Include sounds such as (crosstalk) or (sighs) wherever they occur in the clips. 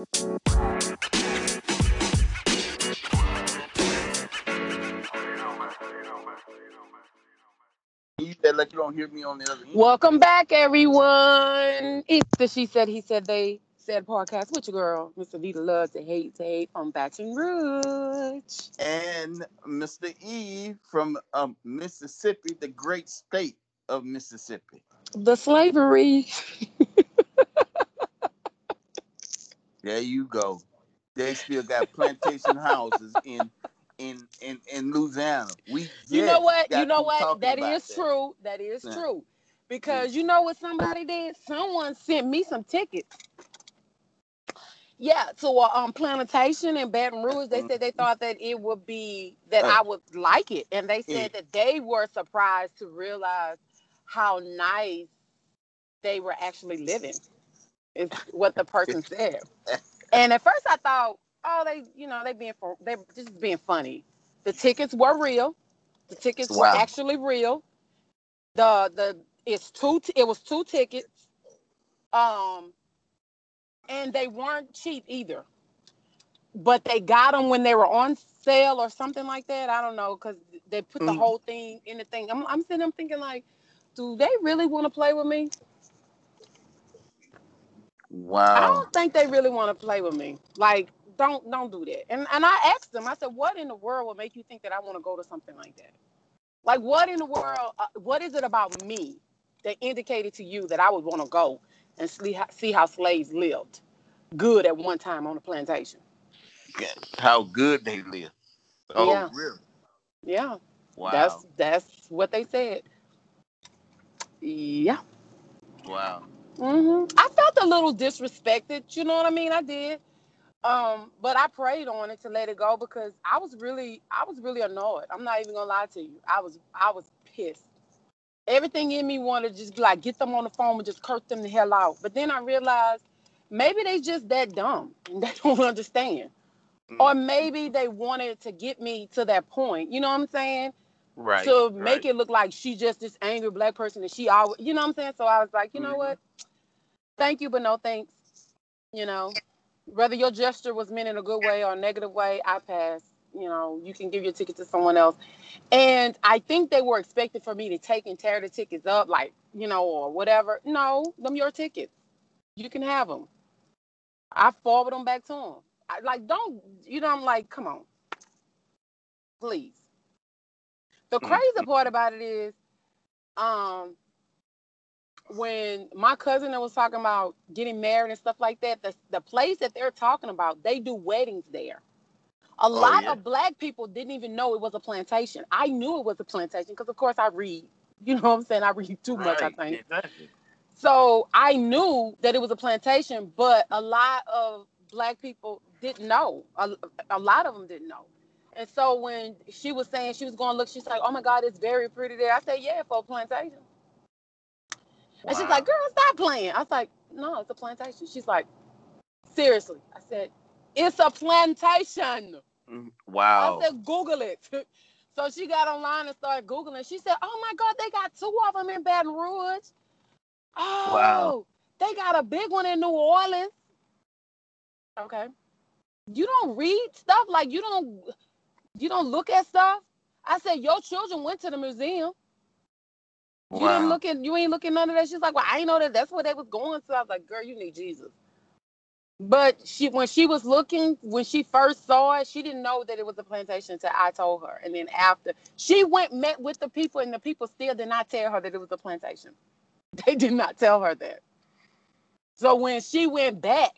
You said like you don't hear me on the other end. Welcome back, everyone. It's the She Said, He Said, They Said podcast with your girl, Mr. Vita Love to Hate to Hate from Baton Rouge. and Mr. E from um, Mississippi, the great state of Mississippi. The slavery. (laughs) There you go. They still got plantation (laughs) houses in in in in Louisiana. We You know what? You know what? that is That true. That is Yeah. true. Because you know what somebody did? Someone sent me some tickets. Yeah, to a um plantation in Baton Rouge. They said they thought that it would be that Uh. I would like it. And they Yeah. said that they were surprised to realize how nice they were actually living. Is what the person said. And at first I thought, oh, they, you know, they being for they just being funny. The tickets were real. The tickets were actually real. The the it's two t- it was two tickets. Um and they weren't cheap either. But they got them when they were on sale or something like that. I don't know cuz they put the Mhm. whole thing in the thing. I'm I'm sitting there thinking like, do they really want to play with me? I don't think they really want to play with me. Like, don't don't do that. And and I asked them. I said, what in the world would make you think that I want to go to something like that? Like, what in the world? Uh, what is it about me that indicated to you that I would want to go and see how, see how slaves lived good at one time on a plantation? How good they live. Oh, Yeah. really? Yeah, Wow. that's that's what they said. Yeah. wow. Hmm I felt a little disrespected. You know what I mean? I did. Um, but I prayed on it to let it go because I was really, I was really annoyed. I'm not even gonna lie to you. I was, I was pissed. Everything in me wanted to just be like, get them on the phone and just curse them the hell out. But then I realized maybe they just that dumb (laughs) and they don't understand. Or maybe they wanted to get me to that point. You know what I'm saying? Right. to make it look like she just this angry black person and she always you know what I'm saying? So I was like, you know Mhm. what? Thank you, but no thanks. You know, whether your gesture was meant in a good way or a negative way, I pass. You know, you can give your ticket to someone else. And I think they were expecting for me to take and tear the tickets up, like, you know, or whatever. No, them your tickets. You can have them. I forward them back to them. I, like, don't, you know, I'm like, come on. Please. The Mm. crazy part about it is, um, when my cousin was talking about getting married and stuff like that, the, the place that they're talking about, they do weddings there. A lot Oh, yeah. of black people didn't even know it was a plantation. I knew it was a plantation because, of course, I read. (laughs) You know what I'm saying? I read too much, I think. Exactly. So I knew that it was a plantation, but a lot of black people didn't know. A, a lot of them didn't know. And so when she was saying she was going to look, she's like, "Oh my God, it's very pretty there." I said, "Yeah, for a plantation." And she's like, "Girl, stop playing." I was like, "No, it's a plantation." She's like, "Seriously?" I said, "It's a plantation." Mm, Wow. I said, Google it. (laughs) So she got online and started Googling. She said, Oh my God, they got two of them in Baton Rouge. Oh, Wow. they got a big one in New Orleans. Okay. You don't read stuff like you don't you don't look at stuff. I said, Your children went to the museum. You wow. didn't look at you ain't looking none of that. She's like, Well, I ain't know that that's where they was going to. I was like, Girl, you need Jesus. But she when she was looking, when she first saw it, she didn't know that it was a plantation until I told her. And then after she went met with the people, and the people still did not tell her that it was a plantation. (laughs) They did not tell her that. So when she went back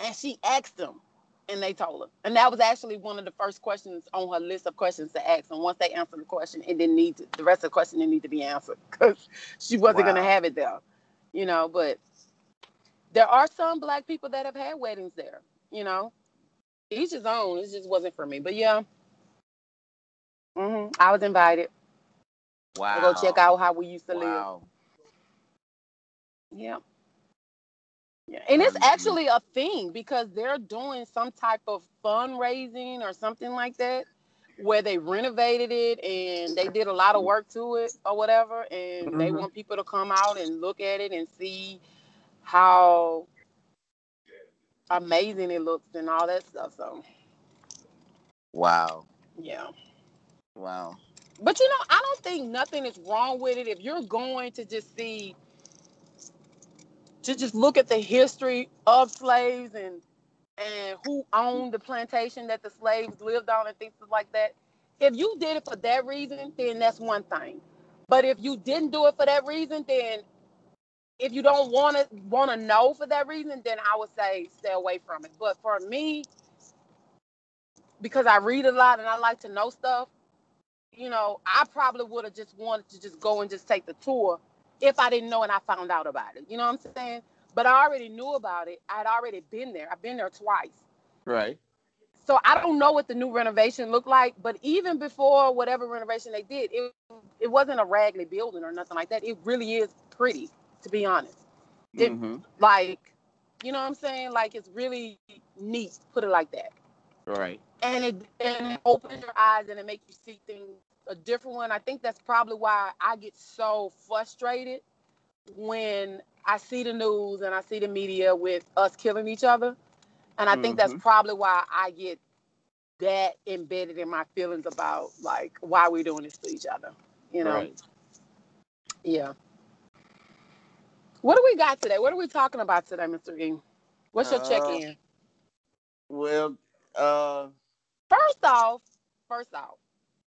and she asked them, and they told her. And that was actually one of the first questions on her list of questions to ask. And once they answered the question, it didn't need to, the rest of the question didn't need to be answered because she wasn't Wow. gonna have it there. You know, but there are some black people that have had weddings there, you know. Each his own. It just wasn't for me. But yeah. mm-hmm. I was invited wow. to go check out how we used to live. Wow. Yeah. Yeah. And it's actually a thing because they're doing some type of fundraising or something like that where they renovated it and they did a lot of work to it or whatever. And they Mhm. want people to come out and look at it and see how amazing it looks and all that stuff. So Wow. yeah. Wow. But you know, I don't think nothing is wrong with it if you're going to just see to just look at the history of slaves and and who owned the plantation that the slaves lived on and things like that. If you did it for that reason, then that's one thing. But if you didn't do it for that reason, then if you don't want to want to know for that reason, then I would say stay away from it. But for me, because I read a lot and I like to know stuff, you know, I probably would have just wanted to just go and just take the tour if I didn't know and I found out about it. You know what I'm saying? But I already knew about it. I'd already been there. I've been there twice. Right. So I don't know what the new renovation looked like, but even before whatever renovation they did, it it wasn't a raggedy building or nothing like that. It really is pretty, to be honest. It- hmm Like, you know what I'm saying? Like it's really neat, put it like that. Right. And it and it opens your eyes and it makes you see things a different one. I think that's probably why I get so frustrated when I see the news and I see the media with us killing each other. And I think that's Mhm. probably why I get that embedded in my feelings about like why we're doing this to each other. You know? Right. Yeah. What do we got today? What are we talking about today, Mr. E? What's your Uh, check-in? Well, uh, First off, first off,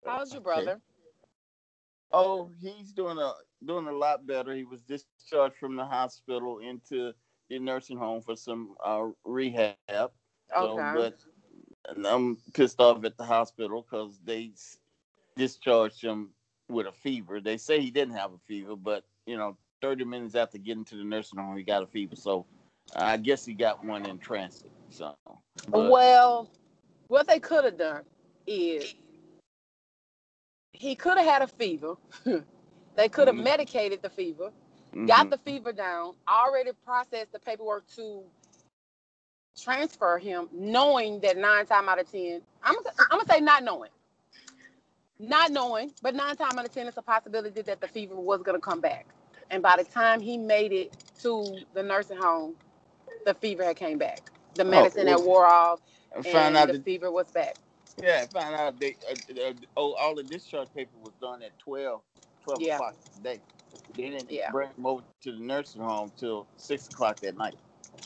how's your okay. brother? Oh, he's doing a doing a lot better. He was discharged from the hospital into the nursing home for some uh, rehab. So, Okay. but and I'm pissed off at the hospital because they discharged him with a fever. They say he didn't have a fever, but you know, 30 minutes after getting to the nursing home, he got a fever. So I guess he got one in transit. So, but- Well, what they could have done is he could have had a fever. (laughs) they could have Mhm. medicated the fever, got mhm, the fever down, already processed the paperwork to transfer him, knowing that nine times out of ten, I'm I'm gonna say not knowing, not knowing, but nine times out of ten, it's a possibility that the fever was gonna come back. And by the time he made it to the nursing home, the fever had came back. The medicine had well, wore off, and the that fever was back. Yeah, I found out they uh, uh, oh, all the discharge paper was done at 12, 12 Yeah. o'clock today. They didn't Yeah. bring him over to the nursing home till six o'clock that night.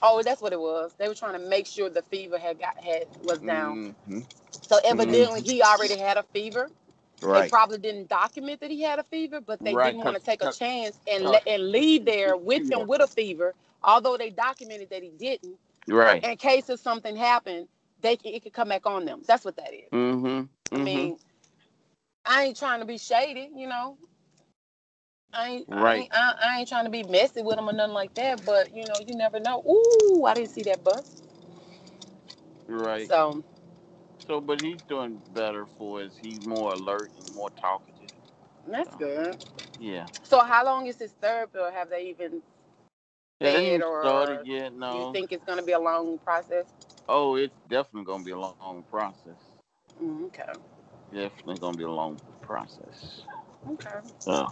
Oh, that's what it was. They were trying to make sure the fever had got had was down. Mhm. So evidently he already had a fever. Right. They probably didn't document that he had a fever, but they Right, didn't want to take a chance and uh, and leave there with him with a fever, although they documented that he didn't. Right. In case if something happened, they can, it could come back on them. That's what that is. Mm-hmm. I mean, I ain't trying to be shady, you know. I ain't, I, Right. ain't I, I ain't trying to be messy with them or nothing like that, but you know, you never know. Ooh, I didn't see that bus. right. So So, but he's doing better for us. He's more alert and more talkative. that's good. Yeah. So how long is his therapy, or have they even Yeah, they said, ain't or started yet. do No. you think it's gonna be a long process? Oh, it's definitely gonna be a long, long process. Mm, okay. Definitely gonna be a long process. Okay. So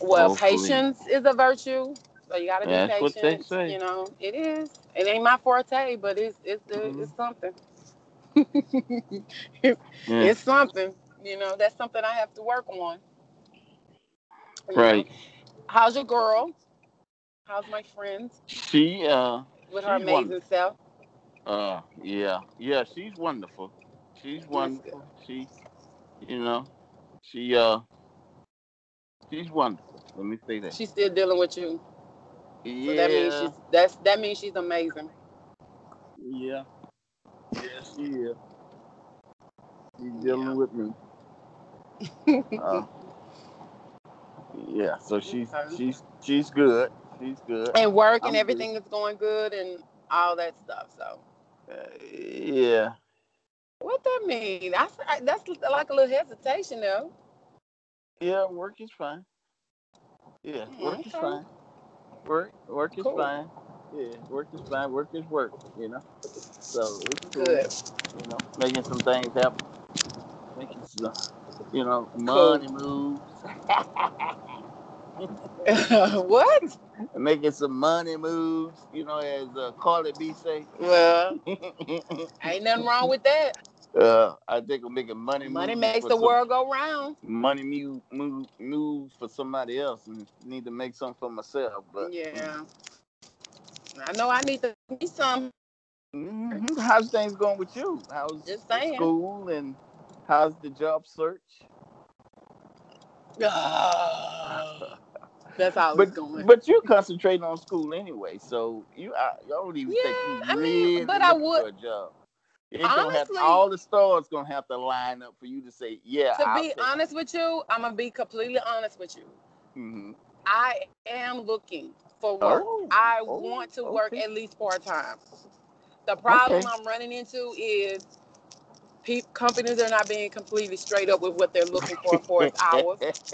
Well, Hopefully. patience is a virtue. So you gotta be That's what they patient. say. You know, it is. It ain't my forte, but it's it's Mhm. it's something. (laughs) yeah. It's something. You know, that's something I have to work on. You know? right. How's your girl? How's my friends She uh with her She's amazing wonderful. self? uh yeah yeah she's wonderful. She's wonderful. She you know she uh she's wonderful. Let me say that. She's still dealing with you. So yeah. that means she's that's that means she's amazing. yeah. Yeah, she is. She's dealing Yeah. with me. (laughs) Uh, yeah, so she's she's she's good. She's good. and work and I'm everything is going good and all that stuff. So Uh, yeah. what that mean? That's that's like a little hesitation though. Yeah, work is fine. Yeah, work is fine. Work work is Cool. fine. Yeah, work is fine. Work is work, you know. So it's cool. Good. You know, making some things happen. Making some, you know, Cool. money moves. (laughs) (laughs) what? Making some money moves, you know, as uh, Cardi B say. Well, (laughs) ain't nothing wrong with that. Uh, I think I'm making money. Money makes the world go round. Money move, move moves for somebody else, and need to make something for myself. But Yeah. I know I need to need some. Mhm. how's things going with you? How's Just saying. school and how's the job search? That's how But it's going. but you're concentrating on school anyway, so you I, I don't even think Yeah, you I mean, but I would- for a job. It's gonna have Honestly- all the stars gonna have to line up for you to say, yeah. to I'll be honest with you, I'm gonna be completely honest with you. hmm I am looking for work. Oh, I oh, want to work at least part time. The problem Okay. I'm running into is pe- companies are not being completely straight up with what they're looking for for its hours. (laughs)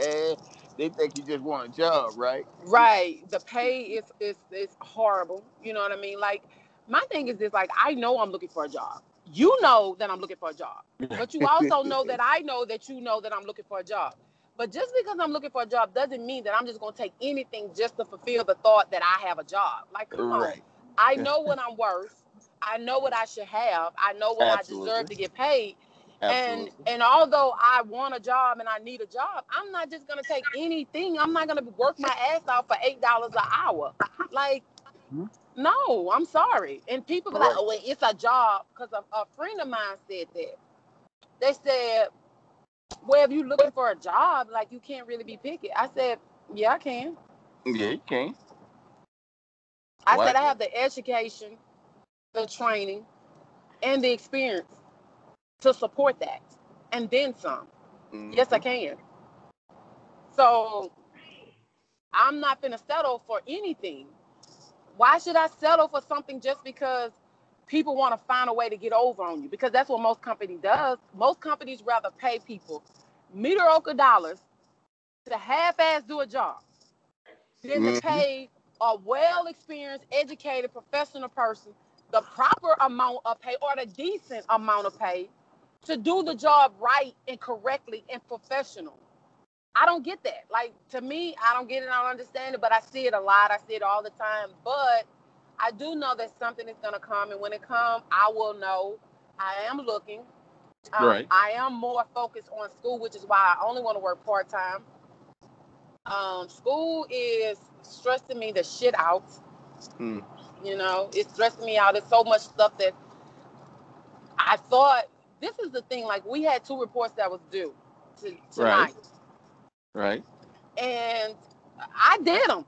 they think you just want a job, right? Right. The pay is is is horrible. You know what I mean? Like my thing is this: like I know I'm looking for a job. You know that I'm looking for a job, but you also know that I know that you know that I'm looking for a job. But just because I'm looking for a job doesn't mean that I'm just gonna take anything just to fulfill the thought that I have a job. Like, come on. I (laughs) know what I'm worth. I know what I should have. I know what I deserve to get paid. And Absolutely. and although I want a job and I need a job, I'm not just gonna take anything. I'm not gonna work my ass off for eight dollars an hour. Like, Mhm. no, I'm sorry. And people be like, oh, wait, it's a job. Because a, a friend of mine said that. They said, well, if you're looking for a job, like you can't really be picky. I said, yeah, I can. yeah, you can. I Why said I have the education, the training, and the experience to support that, and then some. Yes, I can. So I'm not gonna settle for anything. Why should I settle for something just because people want to find a way to get over on you? Because that's what most companies does. Most companies rather pay people mediocre dollars to half-ass do a job than Mhm. to pay a well-experienced, educated, professional person the proper amount of pay or the decent amount of pay to do the job right and correctly and professional. I don't get that. Like to me, I don't get it. I don't understand it, but I see it a lot. I see it all the time. But I do know that something is gonna come, and when it comes, I will know. I am looking. Um, Right. I am more focused on school, which is why I only want to work part time. Um, school is stressing me the shit out. Hmm. You know, it's stressing me out. It's so much stuff that I thought. This is the thing. Like we had two reports that was due to, tonight, Right. and I did them.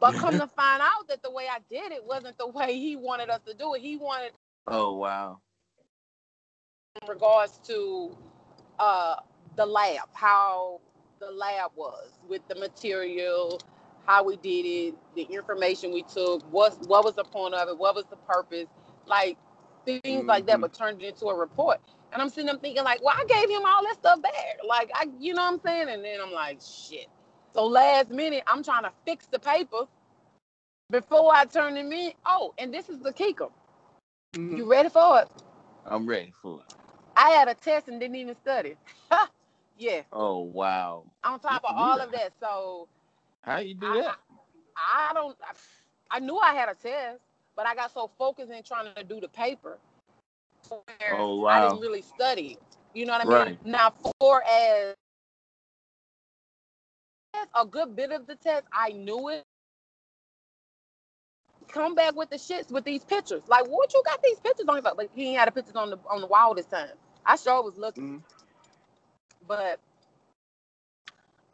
But come to (laughs) find out that the way I did it wasn't the (laughs) way he wanted us to do it. He wanted Oh wow. in regards to uh, the lab, how the lab was with the material, how we did it, the information we took, what what was the point of it, what was the purpose, like things like that, but turned it into a report. And I'm sitting there thinking like, well, I gave him all that stuff back, like I, you know what I'm saying? And then I'm like, shit. So last minute, I'm trying to fix the paper before I turn them in. Oh, and this is the kicker. Mhm. You ready for it? I'm ready for it. I had a test and didn't even study. (laughs) yeah, Oh wow. on top of all of that. So How you do I, that? I don't. I knew I had a test, but I got so focused in trying to do the paper. where Oh, I didn't really study. You know what I mean? Right. Now, for as a good bit of the test, I knew it. Come back with the shits with these pictures. Like, what you got these pictures on? But he ain't had the pictures on the on the wall this time. I sure was looking, Mhm. but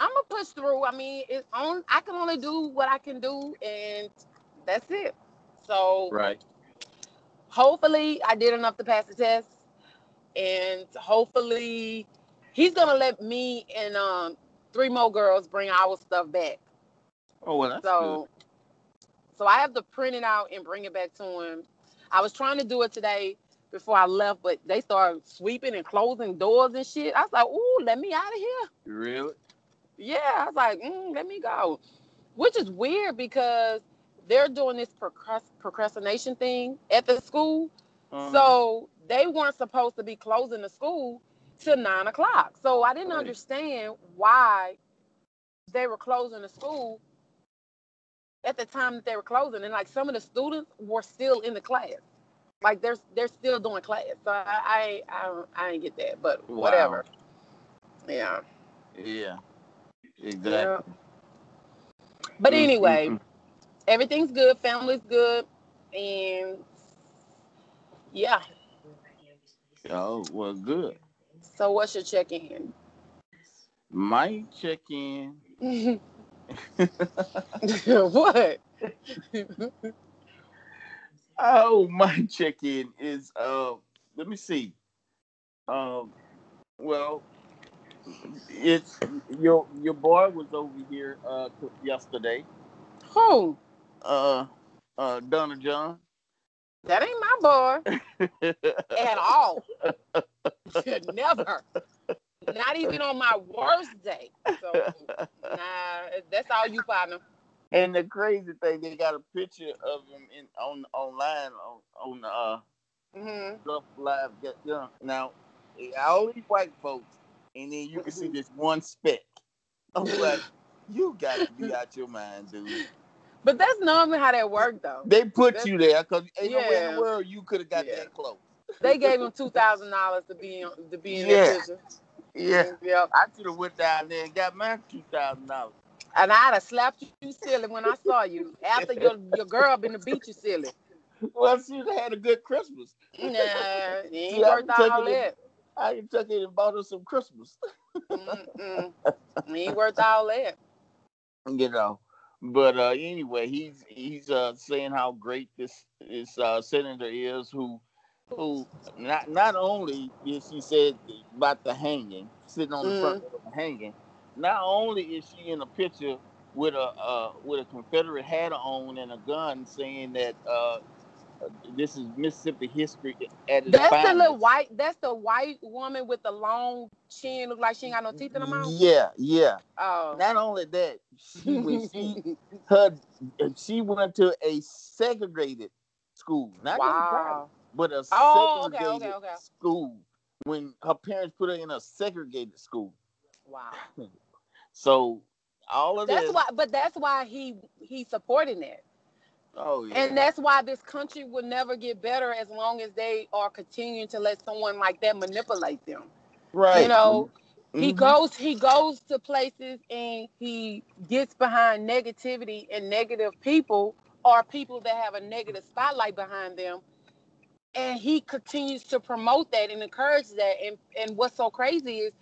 I'm gonna push through. I mean, it's on. I can only do what I can do, and that's it. So Right. hopefully, I did enough to pass the test, and hopefully, he's gonna let me and um three more girls bring our stuff back. Oh well, that's So, so I have to print it out and bring it back to him. I was trying to do it today before I left, but they started sweeping and closing doors and shit. I was like, "Ooh, let me out of here." Really? Yeah, I was like, mm, "Let me go," which is weird because they're doing this procrastination thing at the school. Um, So they weren't supposed to be closing the school till nine o'clock. So I didn't Right. understand why they were closing the school at the time that they were closing, and like some of the students were still in the class, like they're they're still doing class. So I I I, I didn't get that, but Wow. whatever. Yeah. Yeah. Exactly. Yeah. But Mm, anyway, mm, everything's good. Family's good, and yeah. Oh, well, good. So what's your check in? My check in. (laughs) what? oh, my check in is uh let me see. Um well it's your your boy was over here uh yesterday. Who? Uh uh Donna John. That ain't my boy (laughs) at all. Never. Not even on my worst day. So nah, that's all you partner. and the crazy thing, they got a picture of him in on online on on uh hmm Love Live Get Young. Now, all these white folks, and then you can see this one speck. I'm (laughs) like, you got to be out your mind, dude. But that's normally how that worked though. They put That's- you there because ain't nowhere in the world you could have got Yeah. that close. They gave him two thousand dollars to be in, to be in Yeah. that picture. Yeah, Yep. I should have went down there and got my two thousand dollars. And I'd have slapped you silly when I saw you after your your girl been to beat you silly. Well, she had a good Christmas. Nah, it ain't (laughs) See, worth all that. I took it and bought her some Christmas. Mm-mm. Worth all that. (laughs) you know. But uh, anyway, he's he's uh, saying how great this this uh, senator is, who who not not only is she said about the hanging, sitting on the front of the hanging, not only is she in a picture with a uh, with a Confederate hat on and a gun, saying that uh, this is Mississippi history at its That's the little white. That's the white woman with the long chin. Look like she ain't got no teeth in her mouth. Yeah, yeah. Oh. Not only that, she (laughs) when she her she went to a segregated school, not just private, wow. but a Oh, segregated okay, okay. school. When her parents put her in a segregated school, Wow. (laughs) so all of That's this. why. But that's why he he's supporting that. Oh yeah, And that's why this country will never get better as long as they are continuing to let someone like that manipulate them. right. You know, he Mhm. goes he goes to places and he gets behind negativity and negative people or people that have a negative spotlight behind them. And he continues to promote that and encourage that. And and what's so crazy is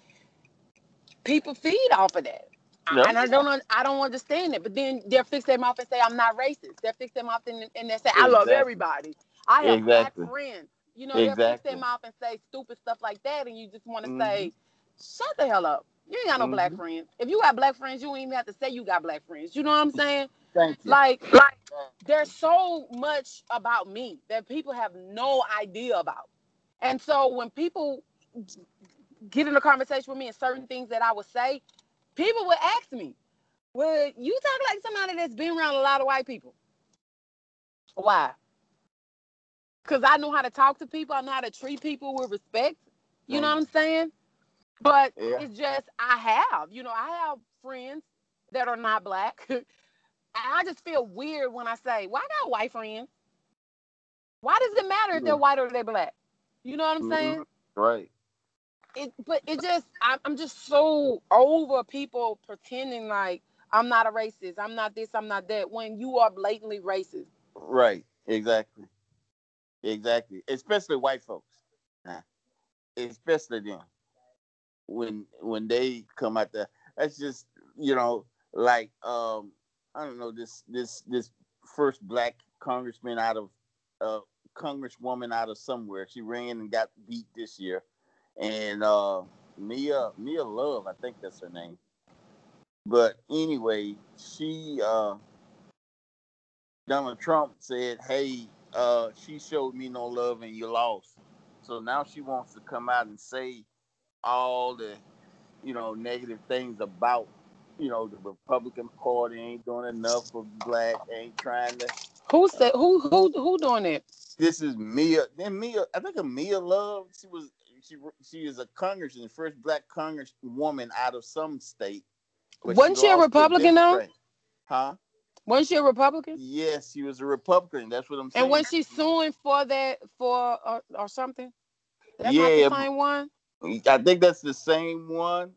people feed off of that. Yep. And I don't un- I don't understand it. But then they'll fix their mouth and say I'm not racist. They'll fix their mouth and, and they say I love everybody. I have Exactly. black friends. You know, they'll fix Exactly. their mouth and say stupid stuff like that, and you just want to Mhm. say, shut the hell up. You ain't got no black Mhm. friends. If you got black friends, you don't even have to say you got black friends. You know what I'm saying? Thank you. Like, like there's so much about me that people have no idea about. And so when people get in a conversation with me and certain things that I would say, people would ask me, Well, you talk like somebody that's been around a lot of white people. Why? Because I know how to talk to people, I know how to treat people with respect. You know what I'm saying? But Yeah. it's just I have, you know, I have friends that are not black. (laughs) I just feel weird when I say, Well, I got white friends. Why does it matter if they're white or they're black? You know what I'm Mhm. saying? Right. It, but it just, I'm, I'm just so over people pretending like I'm not a racist, I'm not this, I'm not that, when you are blatantly racist. Right. Exactly. Exactly. Especially white folks. Especially them. When when they come out there. That's just, you know, like um I don't know, this this this first black congressman out of uh congresswoman out of somewhere. She ran and got beat this year. And uh Mia Mia Love, I think that's her name. But anyway, she uh Donald Trump said, "Hey, uh, she showed me no love and you lost." So now she wants to come out and say all the, you know, negative things about, you know, the Republican Party ain't doing enough for black, ain't trying to. Who said, who, who, who doing it? This is Mia. Then Mia, I think Mia Love. She was she she is a congressman, first black congresswoman out of some state, Wasn't she a Republican, though? Huh? Wasn't she a Republican? Yes, she was a Republican. That's what I'm saying. And was she suing for that for or, or something? That's Yeah, not the same one. I think that's the same one,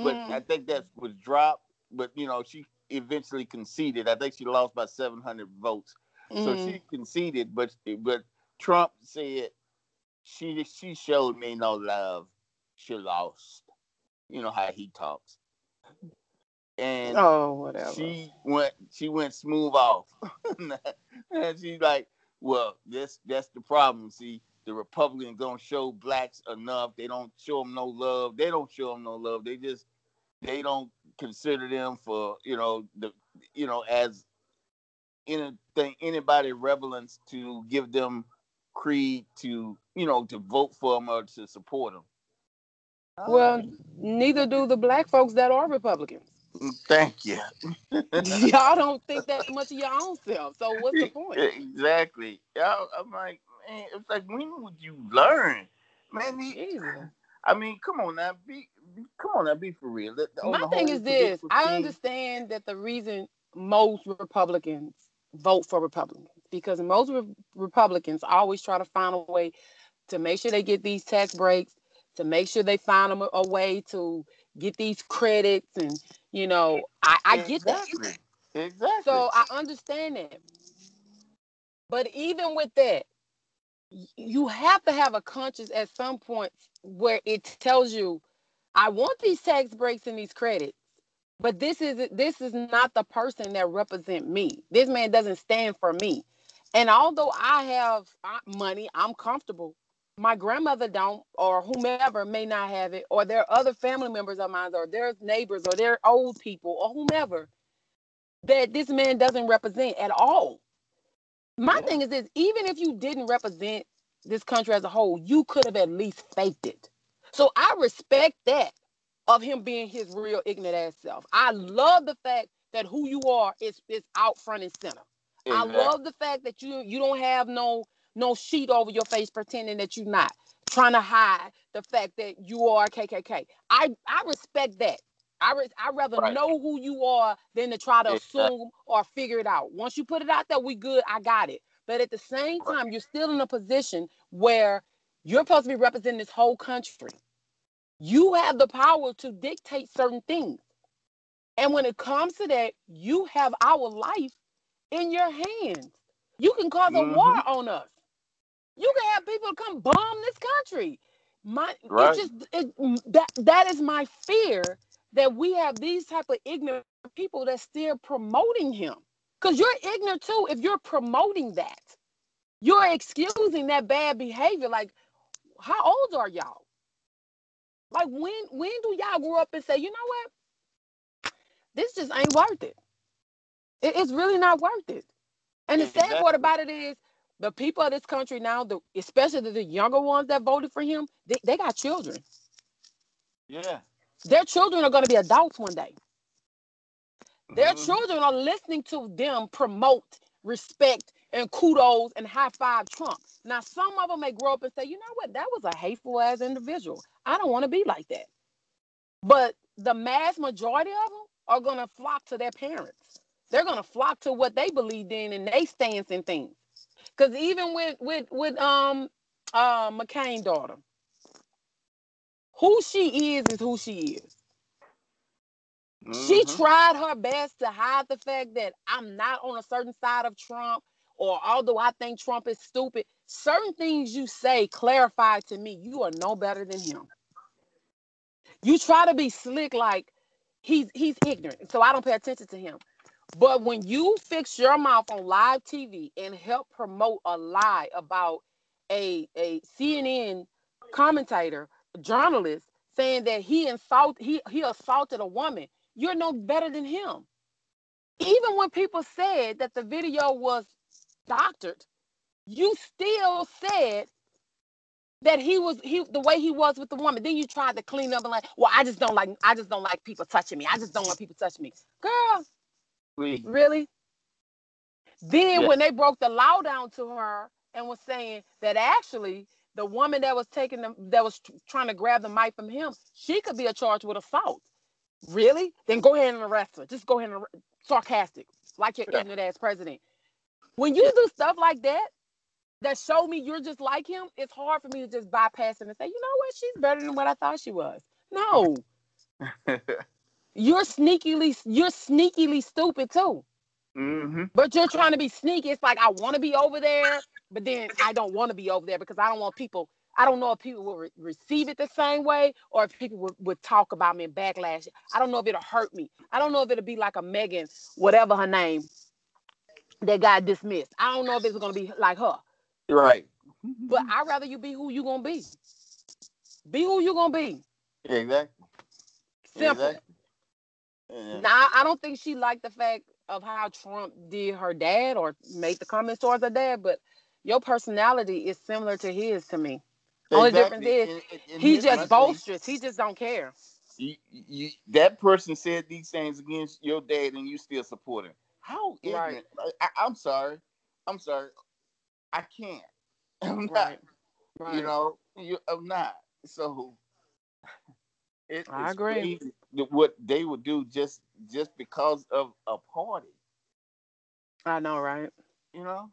but Mm. I think that was dropped. But you know, she eventually conceded. I think she lost by 700 votes. So Mm. she conceded, but but Trump said she she showed me no love. She lost. You know how he talks. And oh, whatever. she went she went smooth off. (laughs) and she's like, well, this that's the problem. See, the Republicans don't show blacks enough. They don't show them no love. They don't show them no love. They just they don't consider them for you know the you know as anything anybody relevance to give them creed to you know to vote for them or to support them. well, uh, neither do the black folks that are Republicans. thank you. (laughs) Y'all don't think that much of your own self. So what's the point? (laughs) Exactly. I, I'm like, man, it's like when would you learn, man? Jesus. I mean, come on now, be, be come on now, be for real. The- the- My thing is this: I understand that the reason most Republicans vote for Republicans because most re- Republicans always try to find a way to make sure they get these tax breaks, to make sure they find them a, a way to get these credits, and you know, I, I get that. exactly. Exactly. So I understand that. But even with that, you have to have a conscience at some point where it tells you, I want these tax breaks and these credits, but this is this is not the person that represent me. This man doesn't stand for me. And although I have uh, money, I'm comfortable. My grandmother don't, or whomever may not have it, or there are other family members of mine, or their neighbors, or their old people, or whomever that this man doesn't represent at all. My Yeah. thing is this even if you didn't represent this country as a whole, you could have at least faked it. So I respect that of him being his real ignorant ass self. I love the fact that who you are is, is out front and center. I love the fact that you you don't have no no sheet over your face pretending that you're not trying to hide the fact that you are KKK. I I respect that. I re- I rather Right. know who you are than to try to Exactly. assume or figure it out. Once you put it out there, we good. I got it. But at the same time, you're still in a position where you're supposed to be representing this whole country. You have the power to dictate certain things. And when it comes to that, you have our life in your hands. You can cause a Mhm. war on us. You can have people come bomb this country. My Right. it just it, mm, that that is my fear that we have these type of ignorant people that still promoting him. Because you're ignorant too if you're promoting that. You're excusing that bad behavior. Like, how old are y'all? Like when when do y'all grow up and say, you know what? This just ain't worth it. It- it's really not worth it. And the sad part about it is the people of this country now, the especially the younger ones that voted for him, they, they got children. Yeah. Their children are going to be adults one day. Their Mhm. children are listening to them promote respect and kudos and high five Trump. Now, some of them may grow up and say, you know what, that was a hateful ass individual. I don't want to be like that. But the mass majority of them are going to flock to their parents. They're going to flock to what they believed in and they stance in things. Because even with with with um uh McCain daughter, who she is is who she is. She Mhm. tried her best to hide the fact that I'm not on a certain side of Trump, or although I think Trump is stupid, certain things you say clarify to me you are no better than him. You try to be slick like he's he's ignorant, so I don't pay attention to him. But when you fix your mouth on live TV and help promote a lie about a a CNN commentator, journalist saying that he insult he he assaulted a woman, you're no better than him. Even when people said that the video was doctored, you still said that he was he the way he was with the woman. Then you tried to clean up and like, well, I just don't like I just don't like people touching me. I just don't want people touching me. Girl, We- Really? Then Yeah. when they broke the law down to her and was saying that actually the woman that was taking them that was tr- trying to grab the mic from him, she could be a charged with assault. Really? Then go ahead and arrest her. Just go ahead and ar- sarcastic, like your ignorant ass president. When you do stuff like that, that show me you're just like him, it's hard for me to just bypass him and say, you know what, she's better than what I thought she was. No, (laughs) you're sneakily, you're sneakily stupid too. mm-hmm. But you're trying to be sneaky. It's like I want to be over there, but then I don't want to be over there because I don't want people. I don't know if people will re- receive it the same way or if people would, would talk about me and backlash. I don't know if it'll hurt me. I don't know if it'll be like a Megyn, whatever her name, that got dismissed. I don't know if it's gonna be like her. Right. But I'd rather you be who you gonna be. Be who you gonna be. exactly. Simple. Exactly. Yeah. Now I don't think she liked the fact of how Trump did her dad or made the comments towards her dad, but your personality is similar to his to me. Only difference is, And- and- and He's just boisterous. He just don't care. You, you, that person said these things against your dad, and you still support him. How Right. I, I'm sorry. I'm sorry. I can't. (laughs) I'm not. Right. Right. You know, you, I'm not. So it, I agree. crazy what they would do just just because of a party. I know, right? You know.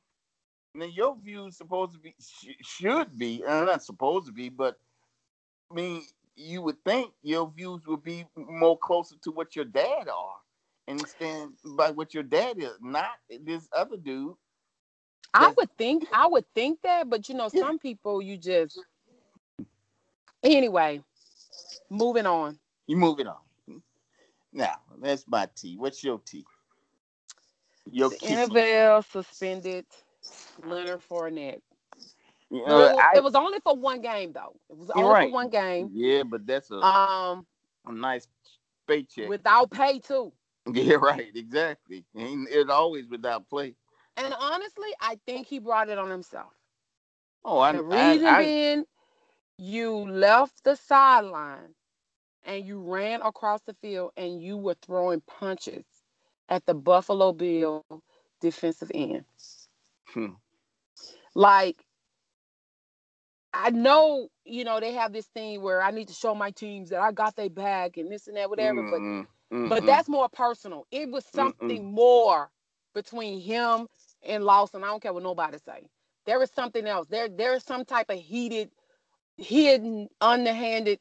Now your views supposed to be sh- should be, uh, not supposed to be, but I mean, you would think your views would be more closer to what your dad are, and stand by what your dad is, not this other dude. I would think I would think that, but you know, some people you just anyway. Moving on. You moving on. Now that's my tea. What's your tea? Your. NFL suspended Leonard Fournette. You it, was, I- it was only for one game though. It was only right. for one game. yeah, but that's a, Um, a nice paycheck. without pay too. (laughs) yeah, right. Exactly. Ain't it always without play. And honestly, I think he brought it on himself. Oh, I, The I, reason I, being, you left the sideline and you ran across the field and you were throwing punches at the Buffalo Bill defensive end. Hmm. Like, I know, you know, they have this thing where I need to show my teams that I got their back and this and that, whatever, but Mm-mm, but mm-mm. that's more personal. It was something more between him and Lawson. I don't care what nobody say. There is something else. There there is some type of heated, hidden, underhanded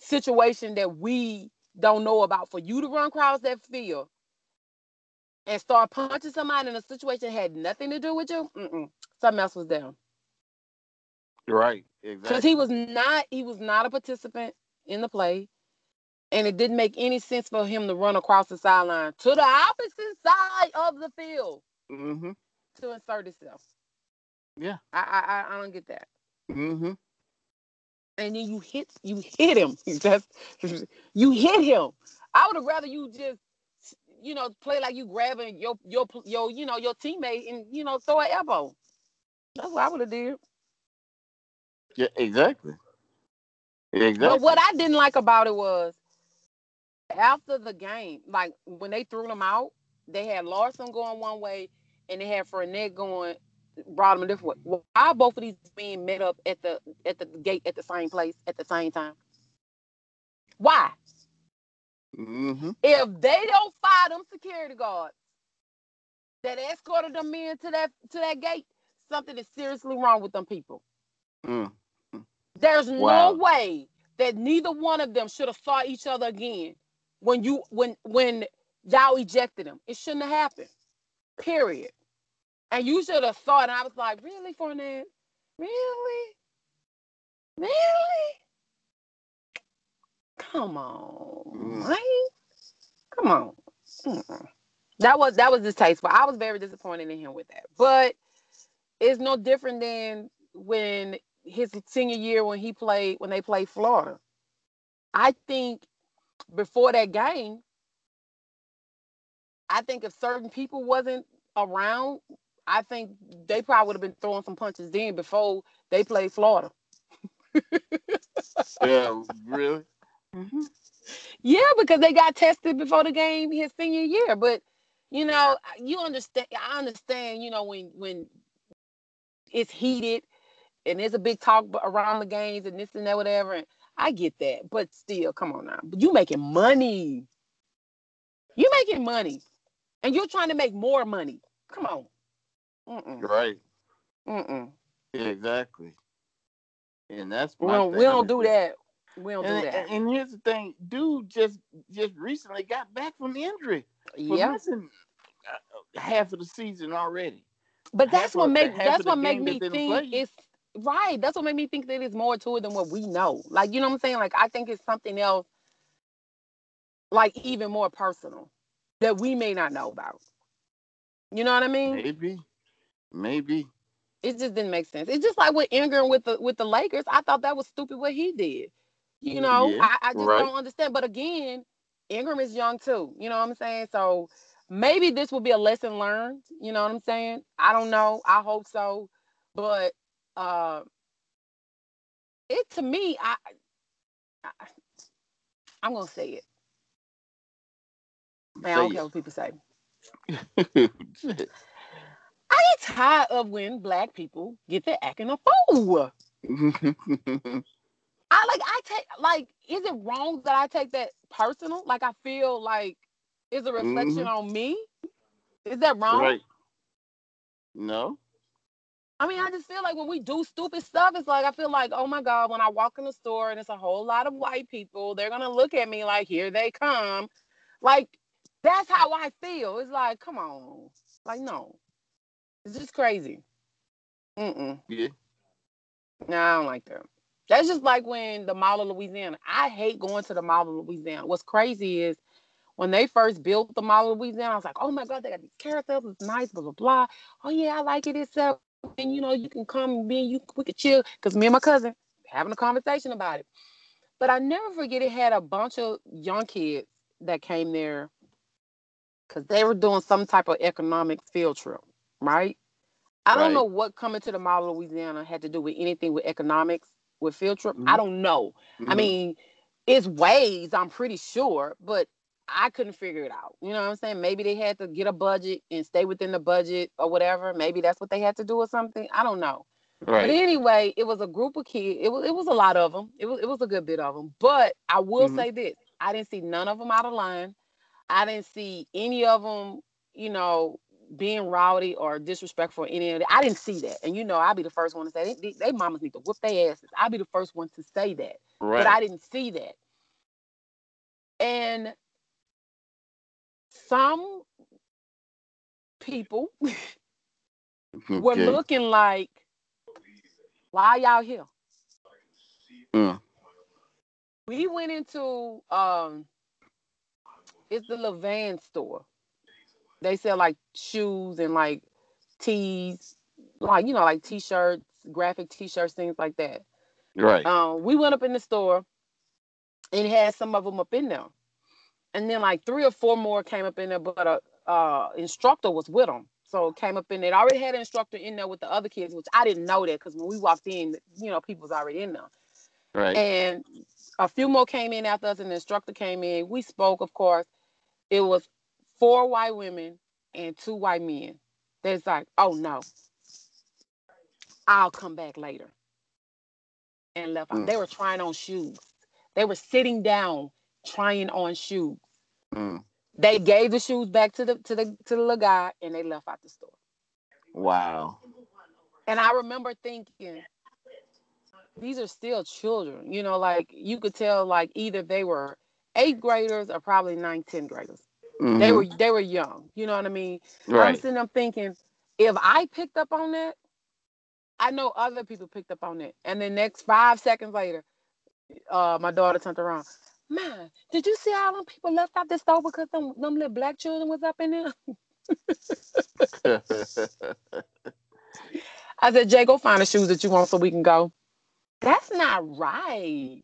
situation that we don't know about. For you to run across that field and start punching somebody in a situation that had nothing to do with you, mm-mm, something else was there. right. exactly. Because he was not he was not a participant in the play. And it didn't make any sense for him to run across the sideline to the opposite side of the field mm-hmm. to insert himself. Yeah. I I I- I don't get that. Mm-hmm. And then you hit you hit him. (laughs) That's you hit him. I would have rather you just you know play like you grabbing your your your you know your teammate and you know throw an elbow. That's what I would have did. Yeah, exactly. Exactly. But what I didn't like about it was after the game, like when they threw them out, they had Lawson going one way and they had Fournette going brought them a different way. Why both of these men met up at the at the gate at the same place at the same time? Why? mm-hmm. If they don't fire them security guards that escorted them in to that to that gate, something is seriously wrong with them people. Mm. There's Wow. no way that neither one of them should have saw each other again when you when when y'all ejected them. It shouldn't have happened. Period. And you should have it. And I was like, really, Fournette? Really? Really? Come on, Mm. man. Come on. Mm-mm. That was that was distasteful. I was very disappointed in him with that. But it's no different than when his senior year when he played when they played Florida. I think before that game, I think if certain people wasn't around, I think they probably would have been throwing some punches then before they played Florida. (laughs) Yeah, really? Mm-hmm. Yeah, because they got tested before the game his senior year. But you know, you understand. I understand. You know, when when it's heated and there's a big talk around the games and this and that, whatever. And I get that, but still, come on now. You making money. You making money, and you're trying to make more money. Come on. Mm-mm. Right. Mm-mm. Exactly. And that's we don't, we don't do that. We don't and, do that. And here's the thing, dude just just recently got back from injury. Yeah. Uh, half of the season already. But that's half what make that's what make me think it's right. That's what made me think that it's more to it than what we know. Like you know what I'm saying? Like I think it's something else, like even more personal that we may not know about. You know what I mean? Maybe, maybe. It just didn't make sense. It's just like with Ingram with the with the Lakers. I thought that was stupid what he did. You know, yeah, I, I, just right. don't understand. But again, Ingram is young too. You know what I'm saying? So maybe this will be a lesson learned. You know what I'm saying? I don't know. I hope so. But uh it to me, I, I I'm gonna say it. Man, say I don't it. care what people say. (laughs) I get tired of when black people get to acting a fool. (laughs) I like I take like is it wrong that I take that personal? Like I feel like is a reflection mm-hmm. on me? Is that wrong? Right. No. I mean, I just feel like when we do stupid stuff, it's like I feel like, oh my God, when I walk in the store and it's a whole lot of white people, they're gonna look at me like, here they come. Like, that's how I feel. It's like, come on. Like, no. It's just crazy. Mm-mm. Yeah. No, I don't like that. That's just like when the Mall of Louisiana. I hate going to the Mall of Louisiana. What's crazy is when they first built the Mall of Louisiana, I was like, oh my God, they got these carousels. It's nice, blah, blah, blah. Oh yeah, I like it. It's uh, and you know, you can come and be, you we could chill. Cause me and my cousin having a conversation about it. But I never forget it had a bunch of young kids that came there because they were doing some type of economic field trip, right? I don't know what coming to the Mall of Louisiana had to do with anything with economics with field trip. Mm-hmm. I don't know. Mm-hmm. I mean, it's ways, I'm pretty sure, but I couldn't figure it out. You know what I'm saying? Maybe they had to get a budget and stay within the budget or whatever. Maybe that's what they had to do or something. I don't know. Right. But anyway, it was a group of kids. It was it was a lot of them. It was it was a good bit of them. But I will mm-hmm. say this: I didn't see none of them out of line. I didn't see any of them, you know, being rowdy or disrespectful any of that. I didn't see that. And you know, I'll be the first one to say they, they mamas need to whoop their asses. I'll be the first one to say that. Right. But I didn't see that. And some people (laughs) okay. were looking like, why y'all here? Mm. We went into um it's the Levan store they sell like shoes and like tees, like you know, like t-shirts, graphic t-shirts, things like that. Right. Um, we went up in the store and had some of them up in there. And then like three or four more came up in there, but a uh, instructor was with them. So came up in there. It already had an instructor in there with the other kids, which I didn't know that because when we walked in, you know, people was already in there. Right. And a few more came in after us, and the instructor came in. We spoke, of course. It was four white women and two white men. That's like, oh no, I'll come back later. And left out. Mm. They were trying on shoes. They were sitting down trying on shoes. Mm. They gave the shoes back to the to the to the little guy and they left out the store. Wow. And I remember thinking, these are still children. You know, like you could tell like either they were eighth graders or probably nine, 10 graders. Mm-hmm. They were they were young. You know what I mean? Right. I'm sitting there thinking, if I picked up on that, I know other people picked up on it. And the next five seconds later, uh, my daughter turned around. Man, did you see all them people left out the store because them, them little black children was up in there? (laughs) I said, Jay, go find the shoes that you want so we can go. That's not right.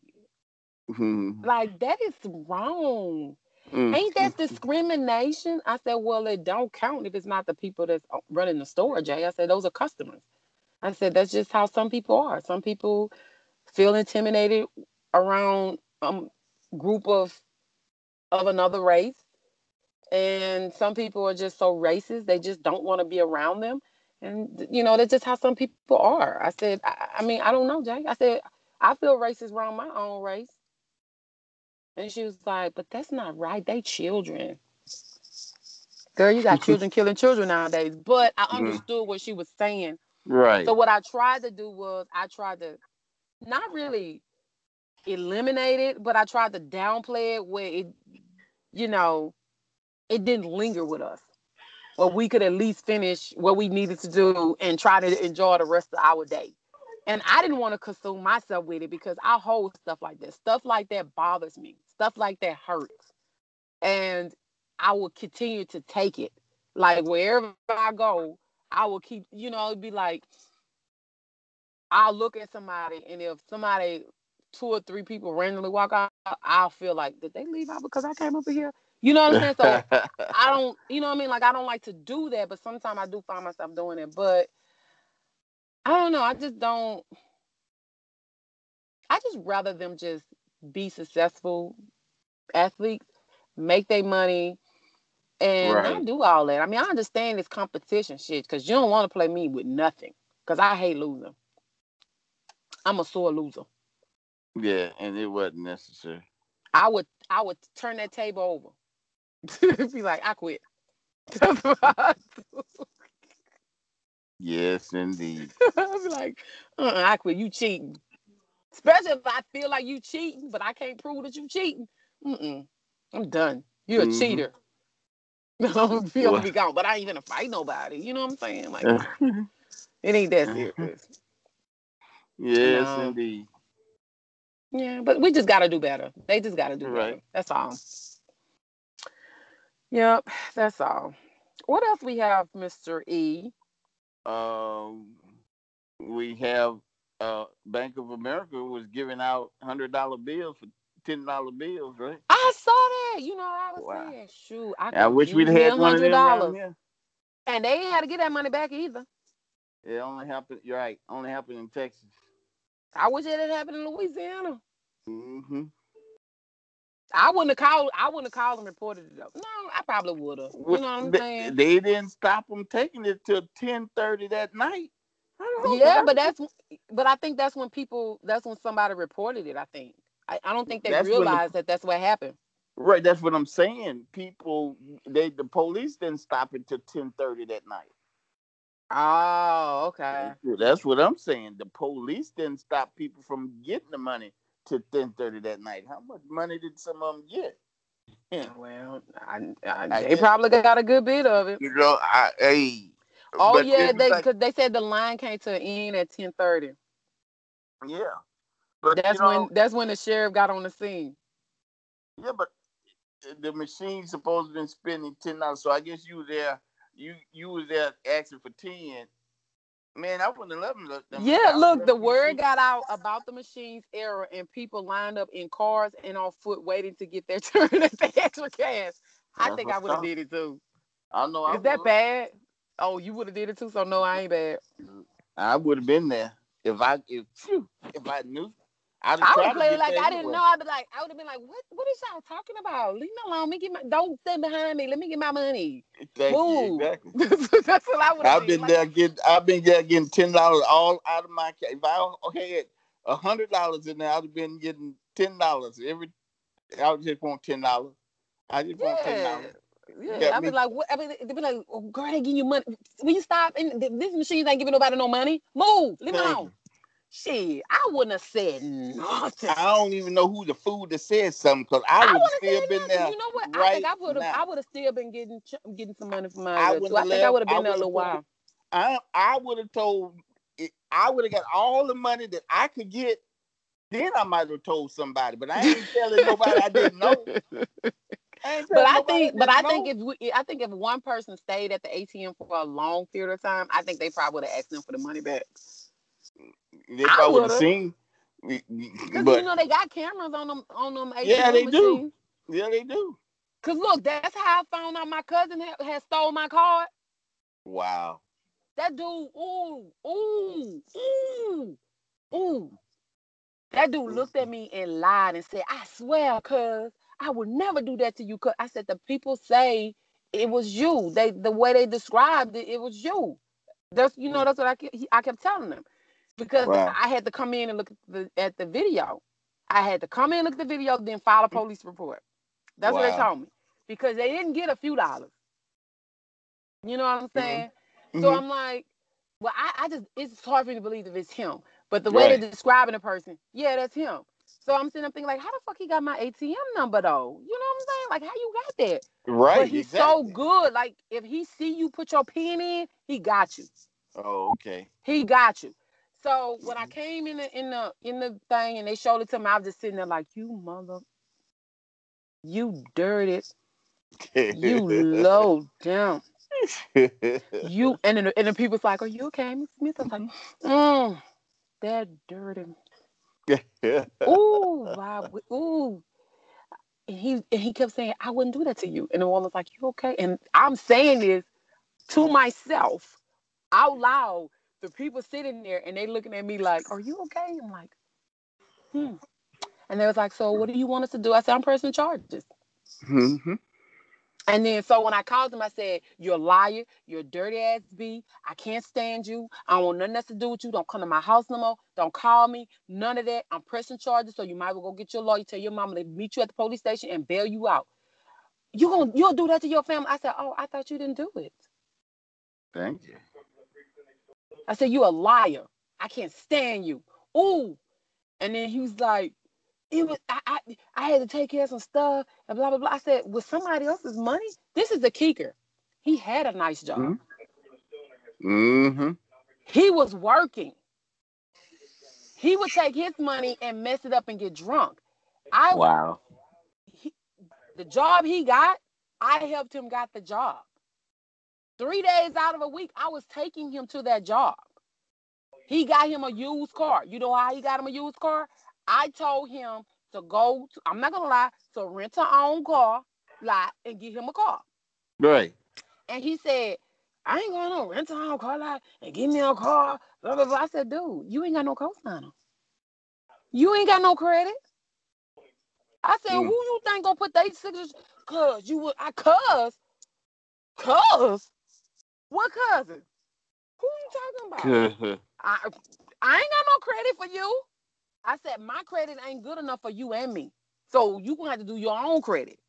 Mm-hmm. Like that is wrong. Mm. Ain't that discrimination? I said, well, it don't count if it's not the people that's uh, running the store, Jay. I said, those are customers. I said, that's just how some people are. Some people feel intimidated around a um, group of of another race. And some people are just so racist, they just don't want to be around them. And, you know, that's just how some people are. I said, I, I mean, I don't know, Jay. I said, I feel racist around my own race. And she was like, but that's not right. They children. Girl, you got children killing children nowadays. But I Mhm. understood what she was saying. Right. So what I tried to do was I tried to not really eliminate it, but I tried to downplay it where it, you know, it didn't linger with us. Or we could at least finish what we needed to do and try to enjoy the rest of our day. And I didn't want to consume myself with it because I hold stuff like that. Stuff like that bothers me. Stuff like that hurts. And I will continue to take it. Like wherever I go, I will keep, you know, it'd be like I'll look at somebody and if somebody two or three people randomly walk out, I'll feel like, did they leave out because I came over here? You know what I'm saying? So (laughs) I don't, you know what I mean? Like I don't like to do that, but sometimes I do find myself doing it. But I don't know. I just don't. I just rather them just be successful athletes, make their money, and Right. not do all that. I mean, I understand this competition shit because you don't want to play me with nothing. Because I hate losing. I'm a sore loser. yeah, and it wasn't necessary. I would I would turn that table over. (laughs) be like, I quit. I. (laughs) Yes, indeed. I'd be like, uh-uh, I quit. You cheating. Especially if I feel like you cheating, but I can't prove that you cheating. Mm-mm. I'm done. You're a Mhm. cheater. I'm gonna be, gone, but I ain't gonna fight nobody. You know what I'm saying? Like, it ain't that serious. yes, No. indeed. Yeah, but we just gotta do better. They just gotta do better. Right. That's all. Yep, that's all. What else we have, Mr. E? Um, we have uh, Bank of America was giving out hundred dollar bills for ten dollar bills, right? I saw that. You know I was Wow. saying? Shoot, I, I wish we'd had one of them $100. And they ain't had to get that money back either. It only happened. You're right. Only happened in Texas. I wish it had happened in Louisiana. Mm-hmm. I wouldn't have called. I wouldn't have called and reported it. Though. No, I probably would have. You know what I'm they, saying? they didn't stop them taking it till ten thirty that night. I don't Yeah, I- but that's. But I think that's when people. That's when somebody reported it. I think. I, I don't think they That's when the- realized that that's what happened. right. That's what I'm saying. People, they the police didn't stop it till ten thirty that night. Oh, okay. That's what I'm saying. The police didn't stop people from getting the money to ten thirty that night. How much money did some of them get? Yeah. Well, I, I, I they guess- probably got a good bit of it. You know, I hey. Oh yeah, they like- because they said the line came to an end at ten thirty. yeah. But That's you know, when that's when the sheriff got on the scene. Yeah, but eh, the machine's supposed to been spending ten dollars. So I guess you was there. You you was there asking for ten. Man, I wouldn't have loved them. them- Yeah, look, the word got out about the machine's error, and people lined up in cars and on foot waiting to get their (laughs) turn at the extra cash. I think I would have did it too. I know. I Is that bad? Oh, you would have did it too. So no, I ain't bad. I would have been there if I if phew, if I knew. I'd I would tried have to played get it like I didn't anyway. know. I'd be like, I would have been like, what? What is y'all talking about? Leave me alone. Let me get my. Don't stand behind me. Let me get my money. Thank you, Move. exactly. (laughs) That's what I would have I've been like, there getting. I've been there getting ten dollars all out of my. If I had a hundred dollars in there, I'd have been getting ten dollars every. I would just want ten dollars. I just want ten dollars. Yeah, got I'd be like, what? I mean, they'd be like, oh, girl, they give you money. Will you stop? And th- this machine ain't giving nobody no money. Move, leave me alone. Shit, I wouldn't have said nothing. I don't even know who the fool that said something because I I would have still said been nothing. there. You know what? I right think I would have. I would have still been getting getting some money from my. I, I think I would have been there a little while. I I would have told. I would have got all the money that I could get. Then I might have told somebody, but I ain't telling nobody I didn't know. (laughs) I ain't But I think, but I think if we, I think if one person stayed at the ATM for a long period of time, I think they probably would have asked them for the money back. They I I would have seen, Because you know they got cameras on them on them ATM Yeah, they do. yeah, they do. Cause look, that's how I found out my cousin had, had stole my card. Wow. That dude, ooh, ooh, ooh, ooh. That dude looked at me and lied and said, I swear, cuz I would never do that to you. Cuz I said, the people say it was you. They the way they described it, it was you. That's you know, that's what I kept, I kept telling them. because Wow. I had to come in and look at the, at the video. I had to come in, look at the video, then file a police report. That's what they told me because they didn't get a few dollars. You know what I'm saying? So Mhm. I'm like, well, I, I just it's hard for me to believe if it's him. But the way Right. they're describing a person, yeah, that's him. So I'm sitting up thinking like, how the fuck he got my ATM number though? You know what I'm saying? Like, how you got that? right. but he's so good. Like, if he see you put your pin in, he got you. Oh, okay. He got you. So when I came in the in the in the thing and they showed it to me, I was just sitting there like, you mother, you dirty, you low (laughs) down, you. And then the, and the people's like, are you okay, Miss Smith? I was like, mm, that dirty. (laughs) Ooh, wow, ooh. And he and he kept saying, I wouldn't do that to you. And the woman's like, you okay? And I'm saying this to myself out loud. The people sitting there and they looking at me like, Are you okay? I'm like, hmm. And they was like, So what do you want us to do? I said, I'm pressing charges. hmm And then so when I called him, I said, You're a liar, you're a dirty ass B. I can't stand you. I don't want nothing else to do with you. Don't come to my house no more. Don't call me. None of that. I'm pressing charges. So you might as well go get your lawyer, tell your mama to meet you at the police station and bail you out. You gonna you'll do that to your family? I said, Oh, I thought you didn't do it. Thank you. I said, You're a liar. I can't stand you. Ooh. And then he was like, it was I, I I had to take care of some stuff and blah blah blah. I said, with somebody else's money? This is the kicker. He had a nice job. Mhm. Mm-hmm. He was working. He would take his money and mess it up and get drunk. I Wow. he, the job he got, I helped him got the job. Three days out of a week, I was taking him to that job. He got him a used car. You know how he got him a used car? I told him to go to, I'm not gonna lie, to rent a own car lot and get him a car. Right. And he said, I ain't going to rent a own car lot and give me a car. Blah, blah, blah. I said, dude, you ain't got no co-signer. You ain't got no credit. I said, Mm. who you think gonna put their signatures? Cuz you would I cuz. Cuz? What cousin? Who you talking about? (laughs) I I ain't got no credit for you. I said my credit ain't good enough for you and me. So you gonna have to do your own credit.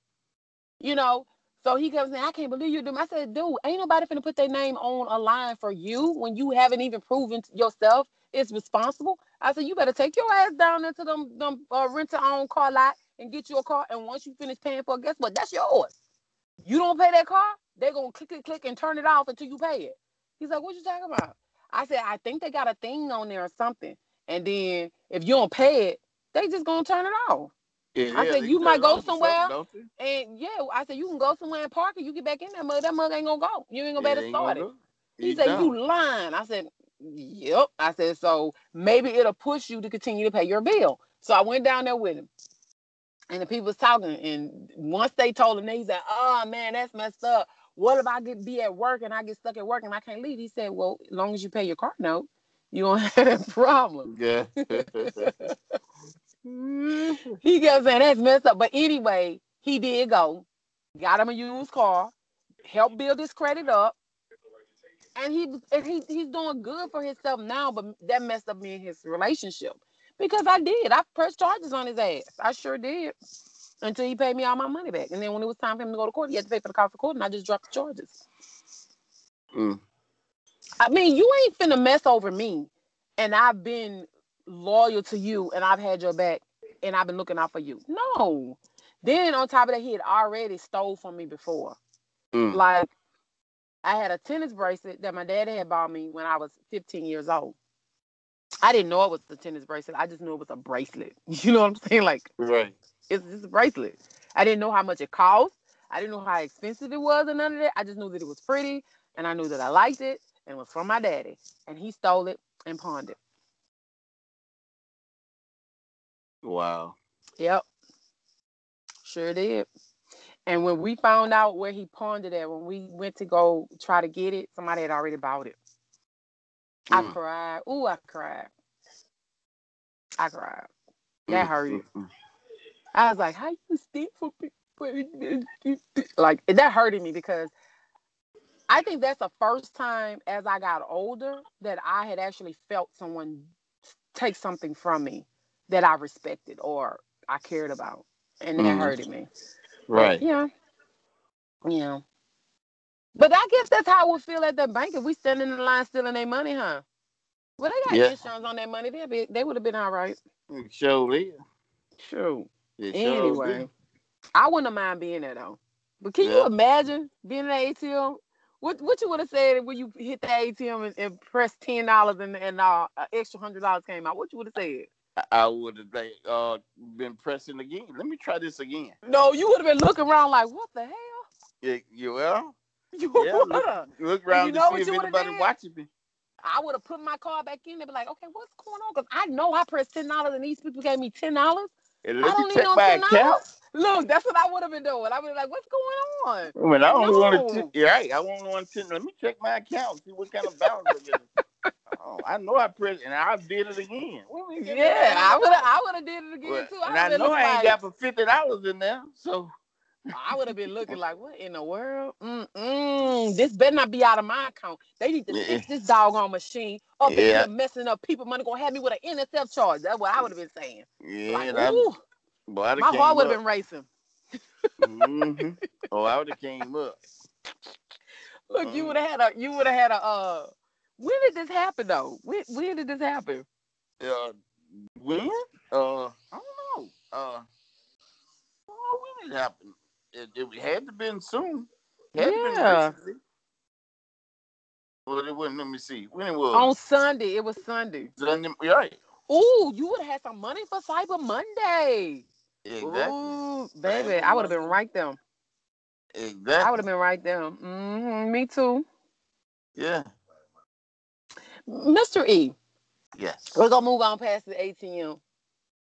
You know. So he comes saying, I can't believe you do. I said, dude, ain't nobody finna put their name on a line for you when you haven't even proven yourself is responsible. I said, you better take your ass down into them them uh, rent to own car lot and get you a car. And once you finish paying for it, guess what? That's yours. You don't pay that car, they're gonna click click click and turn it off until you pay it. He's like, what you talking about? I said, I think they got a thing on there or something. And then if you don't pay it, they just gonna turn it off. Yeah, I yeah, said, you might go somewhere And yeah, I said, you can go somewhere and park it. You get back in that mug. That mug ain't gonna go. You ain't gonna better they ain't start it. do He said, don't. you lying. I said, yep. I said, so maybe it'll push you to continue to pay your bill. So I went down there with him. And the people was talking. And once they told him, they said, oh man, that's messed up. What if I get be at work and I get stuck at work and I can't leave? He said, well, as long as you pay your car note, you don't have that problem. Yeah. (laughs) he kept saying that's messed up. But anyway, he did go, got him a used car, helped build his credit up. And he and he he's doing good for himself now, but that messed up me in his relationship. Because I did. I pressed charges on his ass. I sure did. Until he paid me all my money back. And then when it was time for him to go to court, he had to pay for the cost of court, and I just dropped the charges. Mm. I mean, you ain't finna mess over me. And I've been loyal to you and I've had your back and I've been looking out for you. No. Then on top of that, he had already stole from me before. Mm. Like I had a tennis bracelet that my dad had bought me when I was 15 years old. I didn't know it was a tennis bracelet. I just knew it was a bracelet. (laughs) You know what I'm saying? Like Right. it's just a bracelet. I didn't know how much it cost. I didn't know how expensive it was and none of that. I just knew that it was pretty and I knew that I liked it and it was from my daddy. And he stole it and pawned it. Wow. Yep. Sure did. And when we found out where he pawned it at, when we went to go try to get it, somebody had already bought it. I Mm. cried. Ooh, I cried. I cried. That Mm, hurted. mm, mm. I was like, how you steal from people? Like that hurted me because I think that's the first time as I got older that I had actually felt someone take something from me that I respected or I cared about, and that Mhm. hurted me. Right. Yeah. Yeah. But I guess that's how I would feel at the bank if we standing in the line stealing their money, huh? Well, they got Yeah. insurance on their money. They'd be, they would have been all right. It sure is. Sure. It Anyway. I wouldn't mind being there though. But can you imagine being in the ATM? What what you would have said when you hit the ATM and, and pressed ten dollars and and uh, an extra hundred dollars came out? What you would have said? I would have uh, been pressing again. Let me try this again. No, you would have been looking around like, what the hell? Yeah, you well, (laughs) You Yeah, look- look you around know to see if you anybody watching me. I would have put my card back in and be like, okay, what's going on? Because I know I pressed ten dollars and these people gave me ten dollars. I don't me need no my ten account. dollars. Look, that's what I would have been doing. I would have like, what's going on? I mean, I only want to. T- yeah, right. I only want to. Let me check my account. See what kind of balance I get. (laughs) oh, I know I pressed, and I did it again. What we get Yeah. I would have. I would have did it again Well, too. and I would've know I ain't like, got for fifty dollars in there. So I would have been looking like, what in the world? Mm-mm, (laughs) this better not be out of my account. They need to Yeah. fix this doggone machine up in Yeah. here messing up. People money gonna have me with an NSF charge. That's what I would have been saying. yeah, like, that, ooh, boy, my heart would have been racing. hmm Oh, I would have came up. Look, you Mm. would have had a. You would have had a. Uh, when did this happen though? When when did this happen? Uh, when? Uh, I don't know. Uh, oh, when it happened? It, it had to been soon. Had to been Yeah. Well, it wasn't. Let me see. When it was. On Sunday, it was Sunday. Sunday, right. Ooh, you would have had some money for Cyber Monday. Exactly. Ooh, baby, I would have been right there. Exactly. I would have been right there. hmm me too. Yeah. Mr. E, Yes. we're gonna move on past the ATM,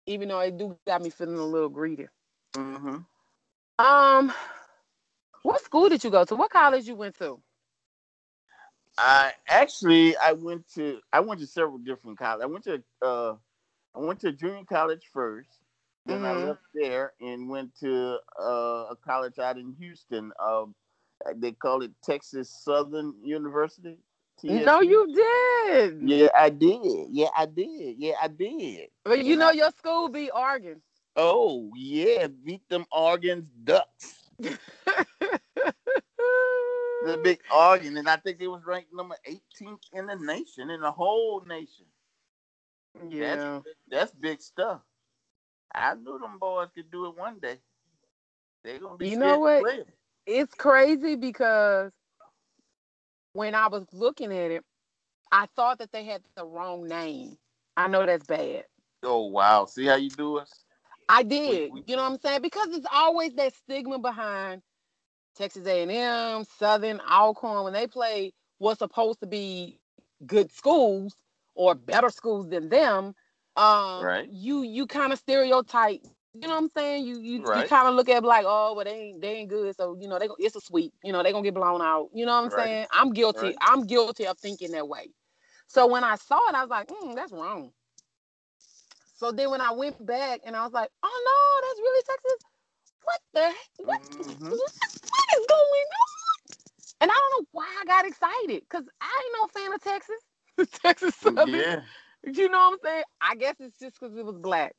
even though it do got me feeling a little greedy. Mm-hmm. Um, what school did you go to? What college you went to? I actually I went to I went to several different colleges. I went to uh I went to junior college first. Then I Mhm. left there and went to uh, a college out in Houston. Um, they call it Texas Southern University. No, TSU. you did. Yeah, I did. Yeah, I did. Yeah, I did. But you know I- your school beat Oregon. Oh yeah, beat them Oregon's Ducks. (laughs) The big Oregon, and I think they was ranked number 18th in the nation, in the whole nation. yeah. That's big stuff. I knew them boys could do it one day. They're gonna be You know what? it's crazy because when I was looking at it, I thought that they had the wrong name. I know that's bad. Oh wow! See how you do us? I did. we- you know what I'm saying? Because it's always that stigma behind Texas A&M, Southern, Alcorn when they play what's supposed to be good schools or better schools than them. Um, Right. You you kind of stereotype. You know what I'm saying? You you, you kind of look at like, oh, well, they ain't they ain't good, so you know they it's a sweep. You know they gonna get blown out. You know what I'm Right. saying? I'm guilty. Right. I'm guilty of thinking that way. So when I saw it, I was like, mm, that's wrong. So then when I went back and I was like, oh no, that's really Texas. What the heck? What, Mhm. what what is going on? And I don't know why I got excited because I ain't no fan of Texas. (laughs) Texas Southern. Yeah, You know what I'm saying? I guess it's just because it was black.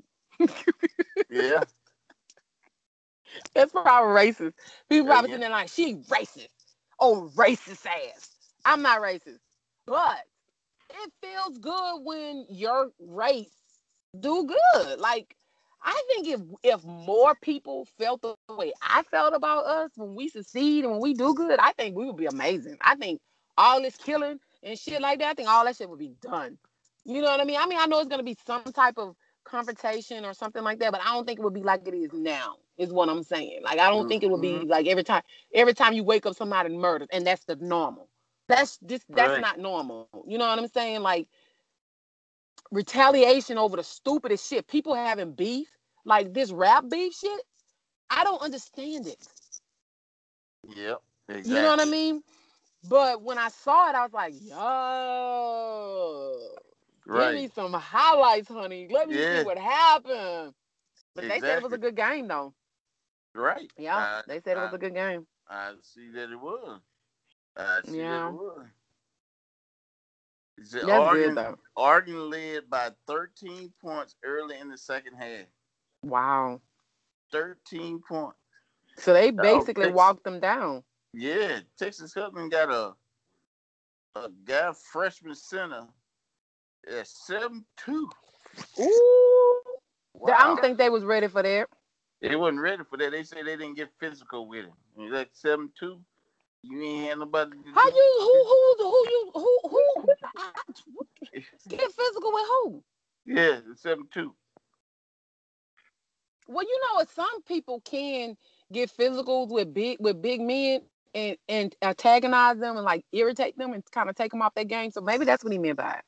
yeah. (laughs) That's probably racist. People Yeah, probably yeah. sitting there like, she racist. Oh, racist ass. I'm not racist. But it feels good when your race do good. Like, I think if if more people felt the way I felt about us when we succeed and when we do good, I think we would be amazing. I think all this killing and shit like that, I think all that shit would be done. You know what I mean? I mean, I know it's gonna be some type of confrontation or something like that, but I don't think it would be like it is now. Is what I'm saying. Like I don't think it would be Mhm. like every time every time you wake up somebody murdered, and that's the normal. That's just that's Right. not normal. You know what I'm saying? Like retaliation over the stupidest shit. People having beef, like this rap beef shit. I don't understand it. Yep. Exactly. You know what I mean? But when I saw it, I was like, yo, give me some highlights, honey. Let me Yeah. see what happened. But they said it was a good game, though. Right. Yeah, Uh, they said it was uh, a good game. I see that it was. Uh, she Yeah. really was. It's That's Oregon, good though. Oregon led by 13 points early in the second half. Wow. 13 points. So they Oh, basically Texas- walked them down. Yeah, Texas Southern got a a guy freshman center at seven two. Ooh. Wow. I don't think they was ready for that. they wasn't ready for that. They said they didn't get physical with him. He's like seven two. You ain't had nobody. How do- you who who who you who who, get physical with who? Yeah, seven two. Well, you know what? Some people can get physicals with big with big men and and antagonize them and like irritate them and kind of take them off their game. So maybe that's what he meant by it.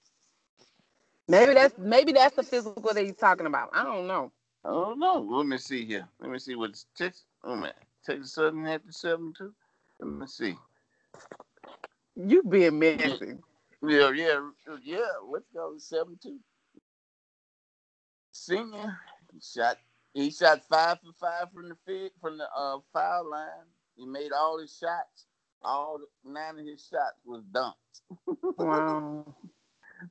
Maybe that's maybe that's the physical that he's talking about. I don't know. I don't know. Let me see here. Let me see what's Texas. Oh man, Texas Southern had the seven two. Let me see. You being messy. Yeah, yeah, yeah. Let's go seven two. Senior he shot. He shot five for five from the field, from the uh, foul line. He made all his shots. All nine of his shots was dunks. (laughs) Wow.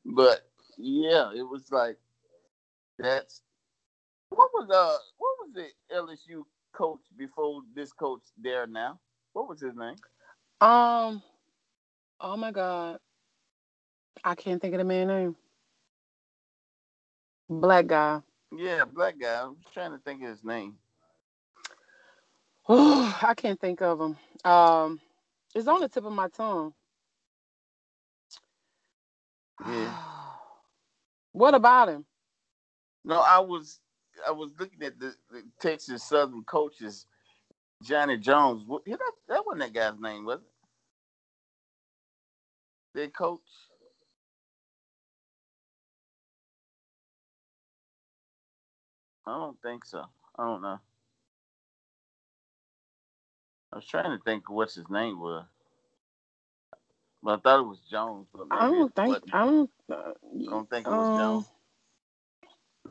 But yeah, it was like that's what was uh what was the LSU coach before this coach there now? What was his name? Um. Oh my God. I can't think of the man name. Black guy. Yeah, black guy. I was trying to think of his name. Oh, (sighs) I can't think of him. Um, it's on the tip of my tongue. Yeah. (sighs) (sighs) what about him? No, I was I was looking at the, the Texas Southern coaches, Johnny Jones. What, that, that wasn't that guy's name, was it? Their coach. I don't think so. I don't know. I was trying to think of what his name was, but I thought it was Jones. But I don't think. wasn't. I don't. Uh, I don't think it was um, Jones.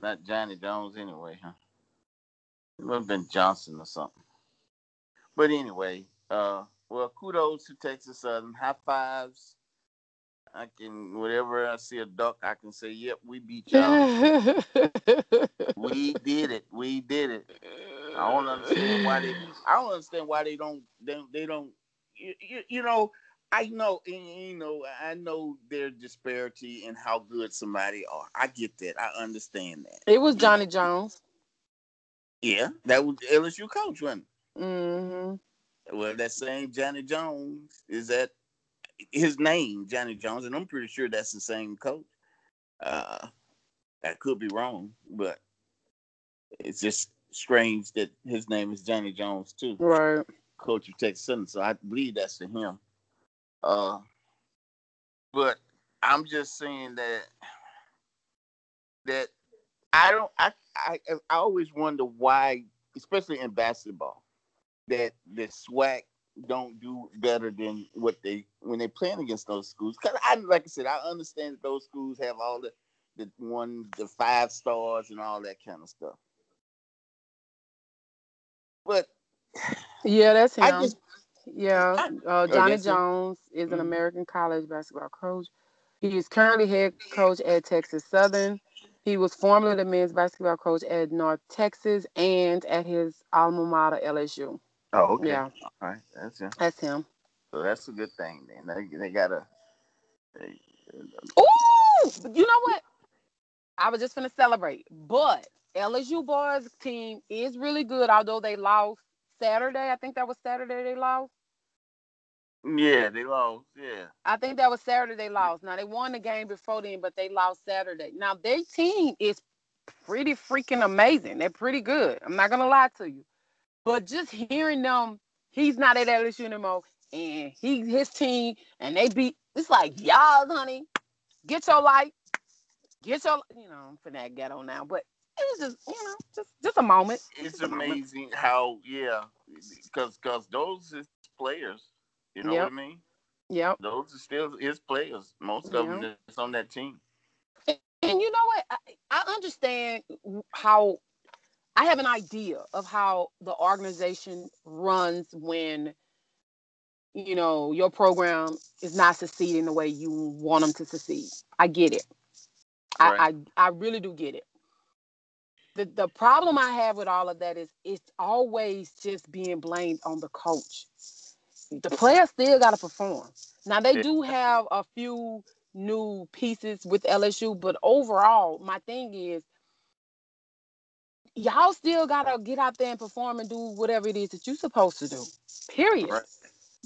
Not Johnny Jones anyway, huh? It would have been Johnson or something. But anyway, uh, well, kudos to Texas Southern. High fives. I can whatever I see a duck, I can say, "Yep, we beat y'all. (laughs) we did it. We did it." I don't understand why they. I don't understand why they don't. They, they don't. You, you, you know. I know. and, You know. I know their disparity in how good somebody are. I get that. I understand that. It was Johnny Jones. Yeah, that was LSU coach, wasn't it? Well, that same Johnny Jones is that his name, Johnny Jones, and I'm pretty sure that's the same coach. Uh, I could be wrong, but it's just strange that his name is Johnny Jones too, Right. coach of Texas Southern. So I believe that's to him. Uh, but I'm just saying that that I don't. I I I always wonder why, especially in basketball, that the SWAC don't do better than what they when they playing against those schools. Cause I like I said, I understand that those schools have all the the one the five stars and all that kind of stuff. But Yeah, that's him. I just yeah, uh, Oh, Johnny? Jones is an Mhm. American college basketball coach. He is currently head coach at Texas Southern. He was formerly the men's basketball coach at North Texas and at his alma mater LSU. oh okay, Yeah, all right, that's it. that's him. So that's a good thing. Then they they gotta. They, Ooh, you know what? I was just gonna celebrate, but LSU boys team is really good. Although they lost Saturday, I think that was Saturday they lost. Yeah, they lost. Yeah. I think that was Saturday they lost. Now they won the game before then, but they lost Saturday. Now their team is pretty freaking amazing. They're pretty good. I'm not gonna lie to you. But just hearing them, he's not at LSU anymore, and he his team, and they beat. It's like y'all, honey, get your light, get your, you know, I'm finna that ghetto now, but it was just, you know, just just a moment. it's Just a moment. amazing how yeah because because those is players you know Yep. what i mean Yep. those are still his players most of them Yeah. that's on that team And you know what? I, I understand how I have an idea of how the organization runs when you know, your program is not succeeding the way you want them to succeed. I get it. Right. I, I I really do get it. The the problem I have with all of that is it's always just being blamed on the coach. The players still got to perform. Now they do have a few new pieces with LSU, but overall, my thing is y'all still gotta get out there and perform and do whatever it is that you're supposed to do. Period. Right.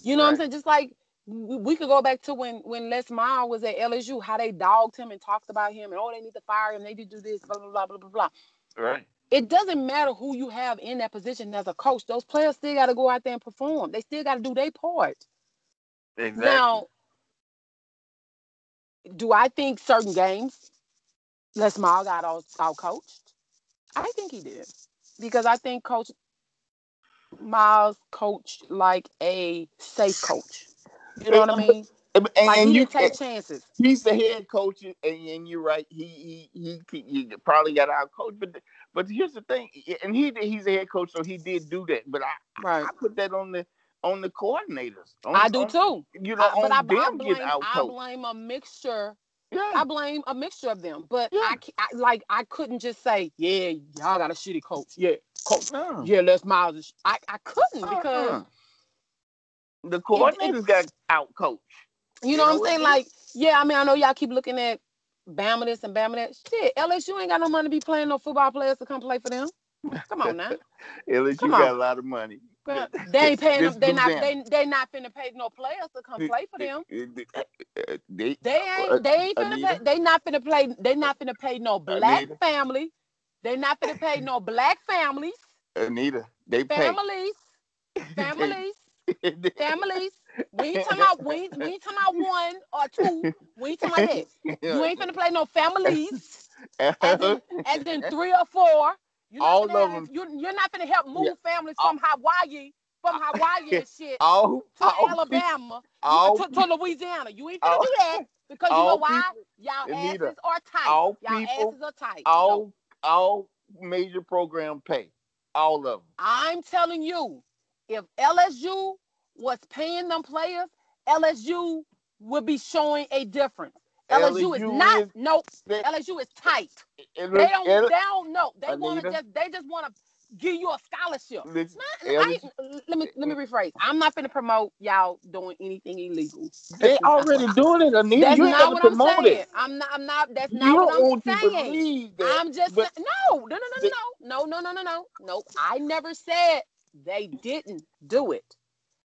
You know what I'm saying? Just like we we could go back to when when Les Miles was at LSU, how they dogged him and talked about him, and oh, they need to fire him, they need to do this, blah blah blah blah blah blah. Right. It doesn't matter who you have in that position as a coach; those players still got to go out there and perform. They still got to do their part. Exactly. Now, do I think certain games Les Miles got all, out coached? I think he did because I think Coach Miles coached like a safe coach. You know what I mean? and, Like and you take chances. he's the head coach, and, and you're right. He he he, he probably got out coach, but but here's the thing, and he he's a head coach, so he did do that. But I Right. I put that on the on the coordinators. On, I do on- too. You know, I- but I, I blame I blame a mixture. Yeah. I blame a mixture of them. But Yeah. I, ca- I like I couldn't just say, yeah, y'all got a shitty coach. Yeah, coach. No. Yeah, Les Miles. is I I couldn't because Uh-uh. the coordinators got out coach. you You know, know what I'm saying. Like, yeah, I mean, I know y'all keep looking at Bama this and Bama that. Shit, LSU ain't got no money to be playing no football players to come play for them. Come on now. (laughs) LSU Come got on. a lot of money. They ain't (laughs) paying them. They not. They they not finna pay no players to come play for them. (laughs) They, They ain't. Uh, they ain't finna pay. They not finna play. They not finna pay no black Anita? family. They not finna pay no black families. Anita, they pay. Families. Families. Families. We ain't talking about. We ain't, we ain't talking about one or two. We ain't talking about that. You ain't finna play no families. As in three or four. You're not All finna of them. You're, you're not finna help move families All- from Hawaii, from (laughs) Hawaii and shit all, to all Alabama, (laughs) all, to, to Louisiana. You ain't finna all- do that because you know why? Y'all Anita, asses are tight. all Y'all people- asses are tight. all, So all major program pay. All of them. I'm telling you, if LSU was paying them players, LSU would be showing a difference. LSU, is not. is- nope. LSU is tight. it They don't. it- They don't know. They want to just. They just want to give you a scholarship. listen, Man, I let me let me rephrase. I'm not going to promote y'all doing anything illegal. They already doing it, Anita. That's you ain't not gotta what I'm promote saying. it. I'm not. I'm not. That's You not don't what I'm want to saying. believe that. I'm just but saying, no, no, no, no, no, no, no, no, no, no, no. I never said they didn't do it.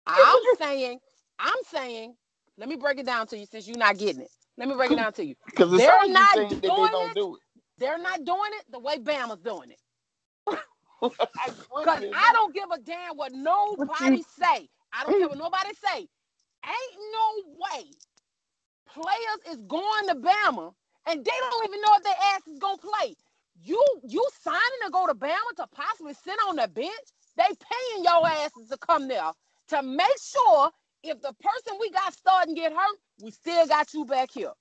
I'm saying, I'm saying, let me break it down to you since you're not getting it. Let me break it down to you. (laughs) because they're not that they doing don't it. do it. They're not doing it the way Bama's doing it. (laughs) Because (laughs) I don't give a damn what nobody say. I don't care what nobody say. Ain't no way players is going to Bama and they don't even know if their ass is gonna play. You you signing to go to Bama to possibly sit on the bench? They paying your asses to come there to make sure if the person we got starting get hurt, we still got you back here.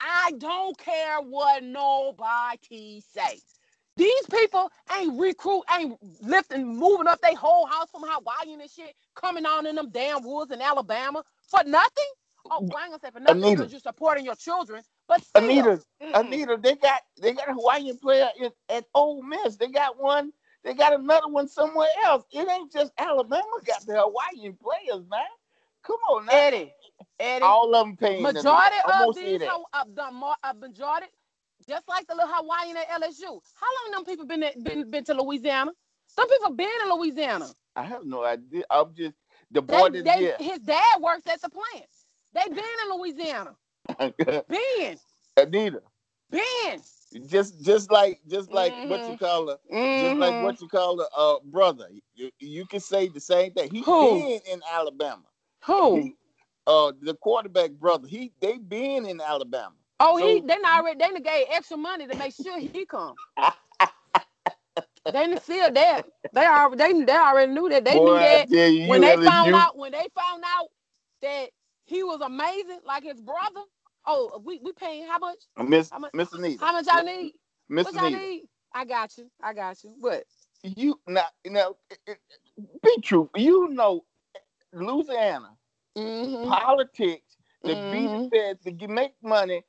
I don't care what nobody say. These people ain't recruit, ain't lifting, moving up their whole house from Hawaii and shit, coming on in them damn woods in Alabama for nothing. Oh, well, I ain't gonna say for nothing Anita. because you're supporting your children, but still, Anita. Anita, they got they got a Hawaiian player in, at Ole Miss. They got one. They got another one somewhere else. It ain't just Alabama got the Hawaiian players, man. Come on now. Eddie, Eddie, All of them paying. them. majority of Almost say these, that. Haw- of the mo- a majority, just like the little Hawaiian at LSU. How long them people been at, been been to Louisiana? Some people been in Louisiana. I have no idea. I'm just the They, boy that they, his dad works at the plant. They been in Louisiana. yeah. (laughs) Been, Anita, been. Just just like just like what you call her, just like what you call the uh brother. You, you can say the same thing. He Who? been in Alabama. Who? He- uh the quarterback brother. He they been in Alabama. Oh, he they already they gave extra money to make sure he come. (laughs) they still there. They already they, they already knew that. They Boy, knew that you, when they found out when they found out that he was amazing, like his brother. Oh, we we paying how much? Miss How much- Miss Anita. How much y'all need? Miss What Anita. need? I got you. I got you. What? You now now be true. You know Louisiana Mm-hmm. Politics to Mhm. be fed to get- make money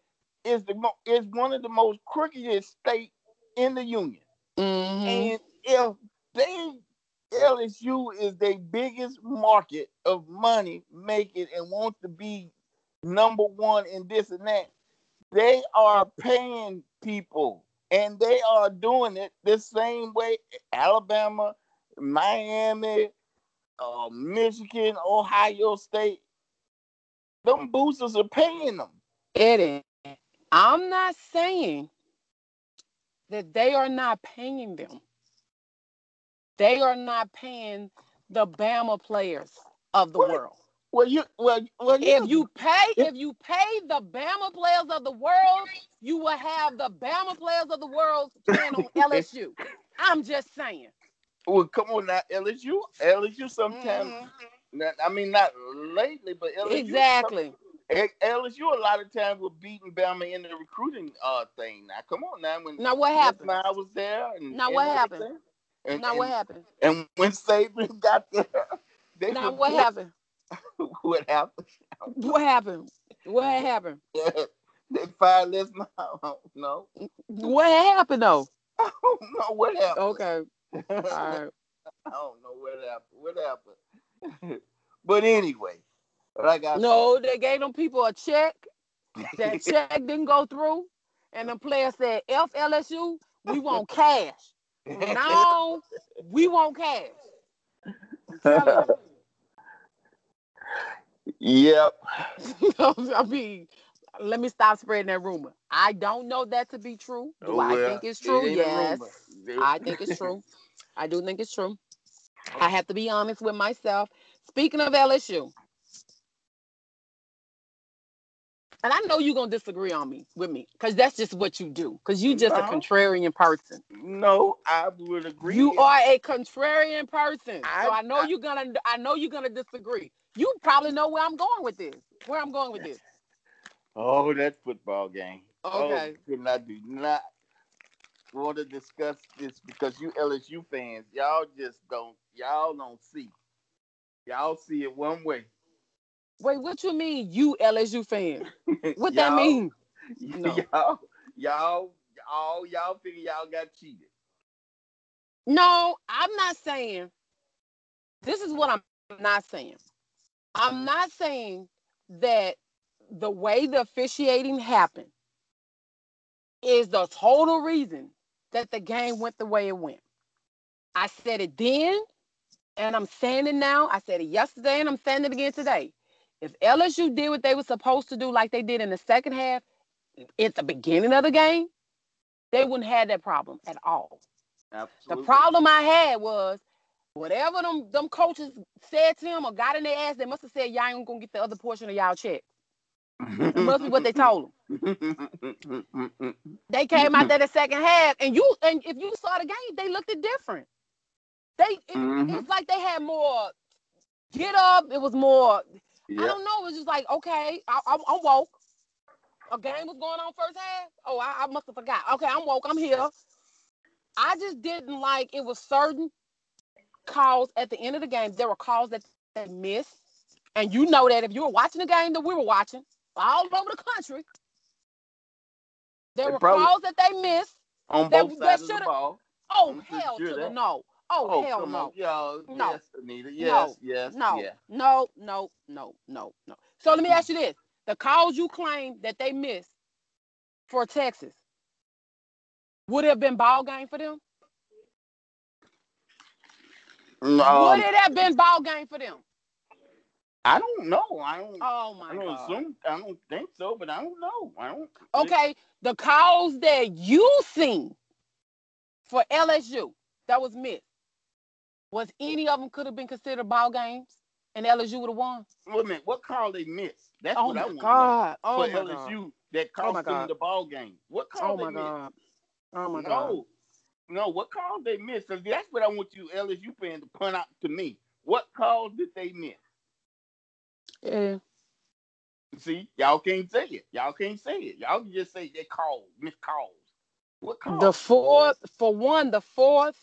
is the mo- is one of the most crookedest state in the union. Mm-hmm. And if they LSU is their biggest market of money making and wants to be number one in this and that, they are paying people and they are doing it the same way Alabama, Miami, uh, Michigan, Ohio State. Them boosters are paying them. Eddie, I'm not saying that they are not paying them. They are not paying the Bama players of the What? world. Well, you well, well If you pay, If- if you pay the Bama players of the world, you will have the Bama players of the world playing on (laughs) LSU. I'm just saying. well, come on now, LSU, LSU sometimes. Mhm. Not, I mean, not lately, but LSU, Exactly. LSU a lot of times were beating Bama in the recruiting uh thing. Now, come on now, when Now what happened? I was there, and Now what happened? And, Now and, what happened? And when Saban (laughs) got there, they Now what happened? (laughs) what happened. What happened? What happened? (laughs) they fired Les Miles. I don't know. What happened though? (laughs) I don't know what happened. Okay. All right. I don't know what happened. What happened? but anyway, like I No, they gave them people a check. That check didn't go through. And the player said, F LSU, we want cash. No, we want cash. Yep. (laughs) I mean, let me stop spreading that rumor. I don't know that to be true. Do I Well, think it's true? a Yes. I (laughs) think it's true. I do think it's true. I have to be honest with myself. Speaking of LSU, and I know you're gonna disagree on me with me, because that's just what you do. Because you just a contrarian person. No, I would agree. You are a contrarian person. so I- I know I- you're gonna I know you're gonna disagree. You probably know where I'm going with this. Where I'm going with this. Oh, that football game. Oh, okay. Oh, I do not want to discuss this because you LSU fans, y'all just don't, y'all don't see. Y'all see it one way. Wait, what you mean, you LSU fan? (laughs) What that mean? (laughs) No. Y'all, y'all, all y'all figure y'all got cheated. No, I'm not saying. This is what I'm not saying. I'm not saying that the way the officiating happened is the total reason that the game went the way it went. I said it then, and I'm saying it now. I said it yesterday, and I'm saying it again today. If LSU did what they were supposed to do, like they did in the second half, at the beginning of the game, they wouldn't have that problem at all. Absolutely. The problem I had was whatever them them coaches said to him or got in their ass, they must have said y'all ain't gonna get the other portion of y'all check. It must be what they told them. They came out there the second half, and you and if you saw the game, they looked it different. They it, Mhm. it's like they had more get up. It was more. I don't know. It was just like okay, I, I, I'm woke. A game was going on first half. Oh, I, I must have forgot. Okay, I'm woke. I'm here. I just didn't like it was certain calls at the end of the game. There were calls that they missed, and you know that if you were watching the game that we were watching all over the country, there They were calls that they missed. On That- both that sides of the ball. Oh I'm hell sure to the no. Oh, oh, hell come no. Yo, No. Yes, Anita. Yes, yes, No, yeah. no, no, no, no, no. So let me ask you this: the calls you claim that they missed for Texas would have been ball game for them? No, would it have been ball game for them? I don't know. I don't. Oh my I don't god. assume. I don't think so, but I don't know. I don't. Okay, the calls that you seen for LSU that was missed, was any of them could have been considered ball games, and LSU would have won? Wait a minute. What call they missed? That's Oh what I my want god! Oh For my LSU god! that Oh cost them the ball game. What call Oh they my missed? god! Oh my god! No. What call they missed? that's what I want you LSU fans to point out to me. What calls did they miss? Yeah. See, y'all can't say it. Y'all can't say it. Y'all can just say they called, missed calls. What calls? The fourth, for one, the fourth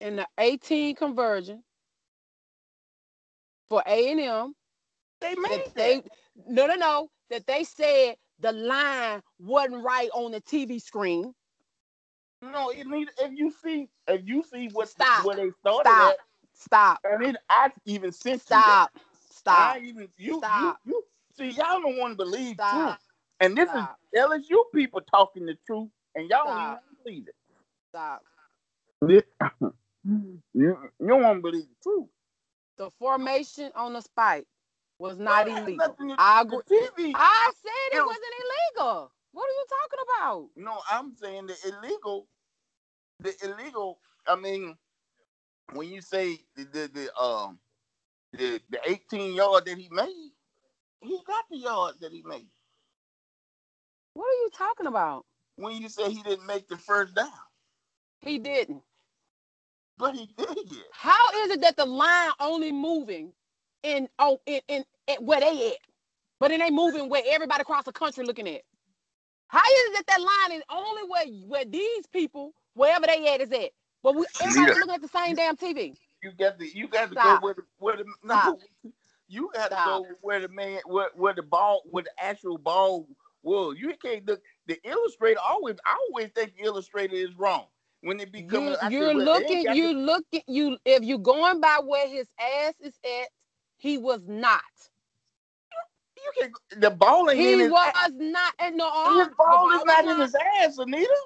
in the 18 conversion for A and M, They made that they no no no that they said the line wasn't right on the TV screen. No, it need, if you see if you see what Stop. where they started Stop. at, Stop. and it I even you. Stop. Stop. I even you, Stop. you you see y'all don't want to believe Stop. truth, and this Stop. is LSU people talking the truth, and y'all don't even believe it. Stop. (laughs) you, you don't want to believe the truth. The formation on the spike was not illegal. I agree. TV. I said it It- wasn't illegal. What are you talking about? No, I'm saying the illegal, the illegal. I mean, when you say the the, the um the the 18 yard that he made, he got the yard that he made. What are you talking about? When you say he didn't make the first down, He didn't. but he did. How is it that the line only moving in oh in, in, in where they at, but it ain't moving where everybody across the country looking at? How is it that that line is only where where these people wherever they at is at, but we everybody Leader. looking at the same damn TV? You got to you got to Stop. go where the where the no, you got to go where the man where, where the ball where the actual ball was. You can't look. The illustrator always I always think the illustrator is wrong when it become. You, you're well, looking, got you to- looking, you if you're going by where his ass is at, he was not. You can't. The ball He in his was ass. not, and no, His the ball is was not in his ass, Anita.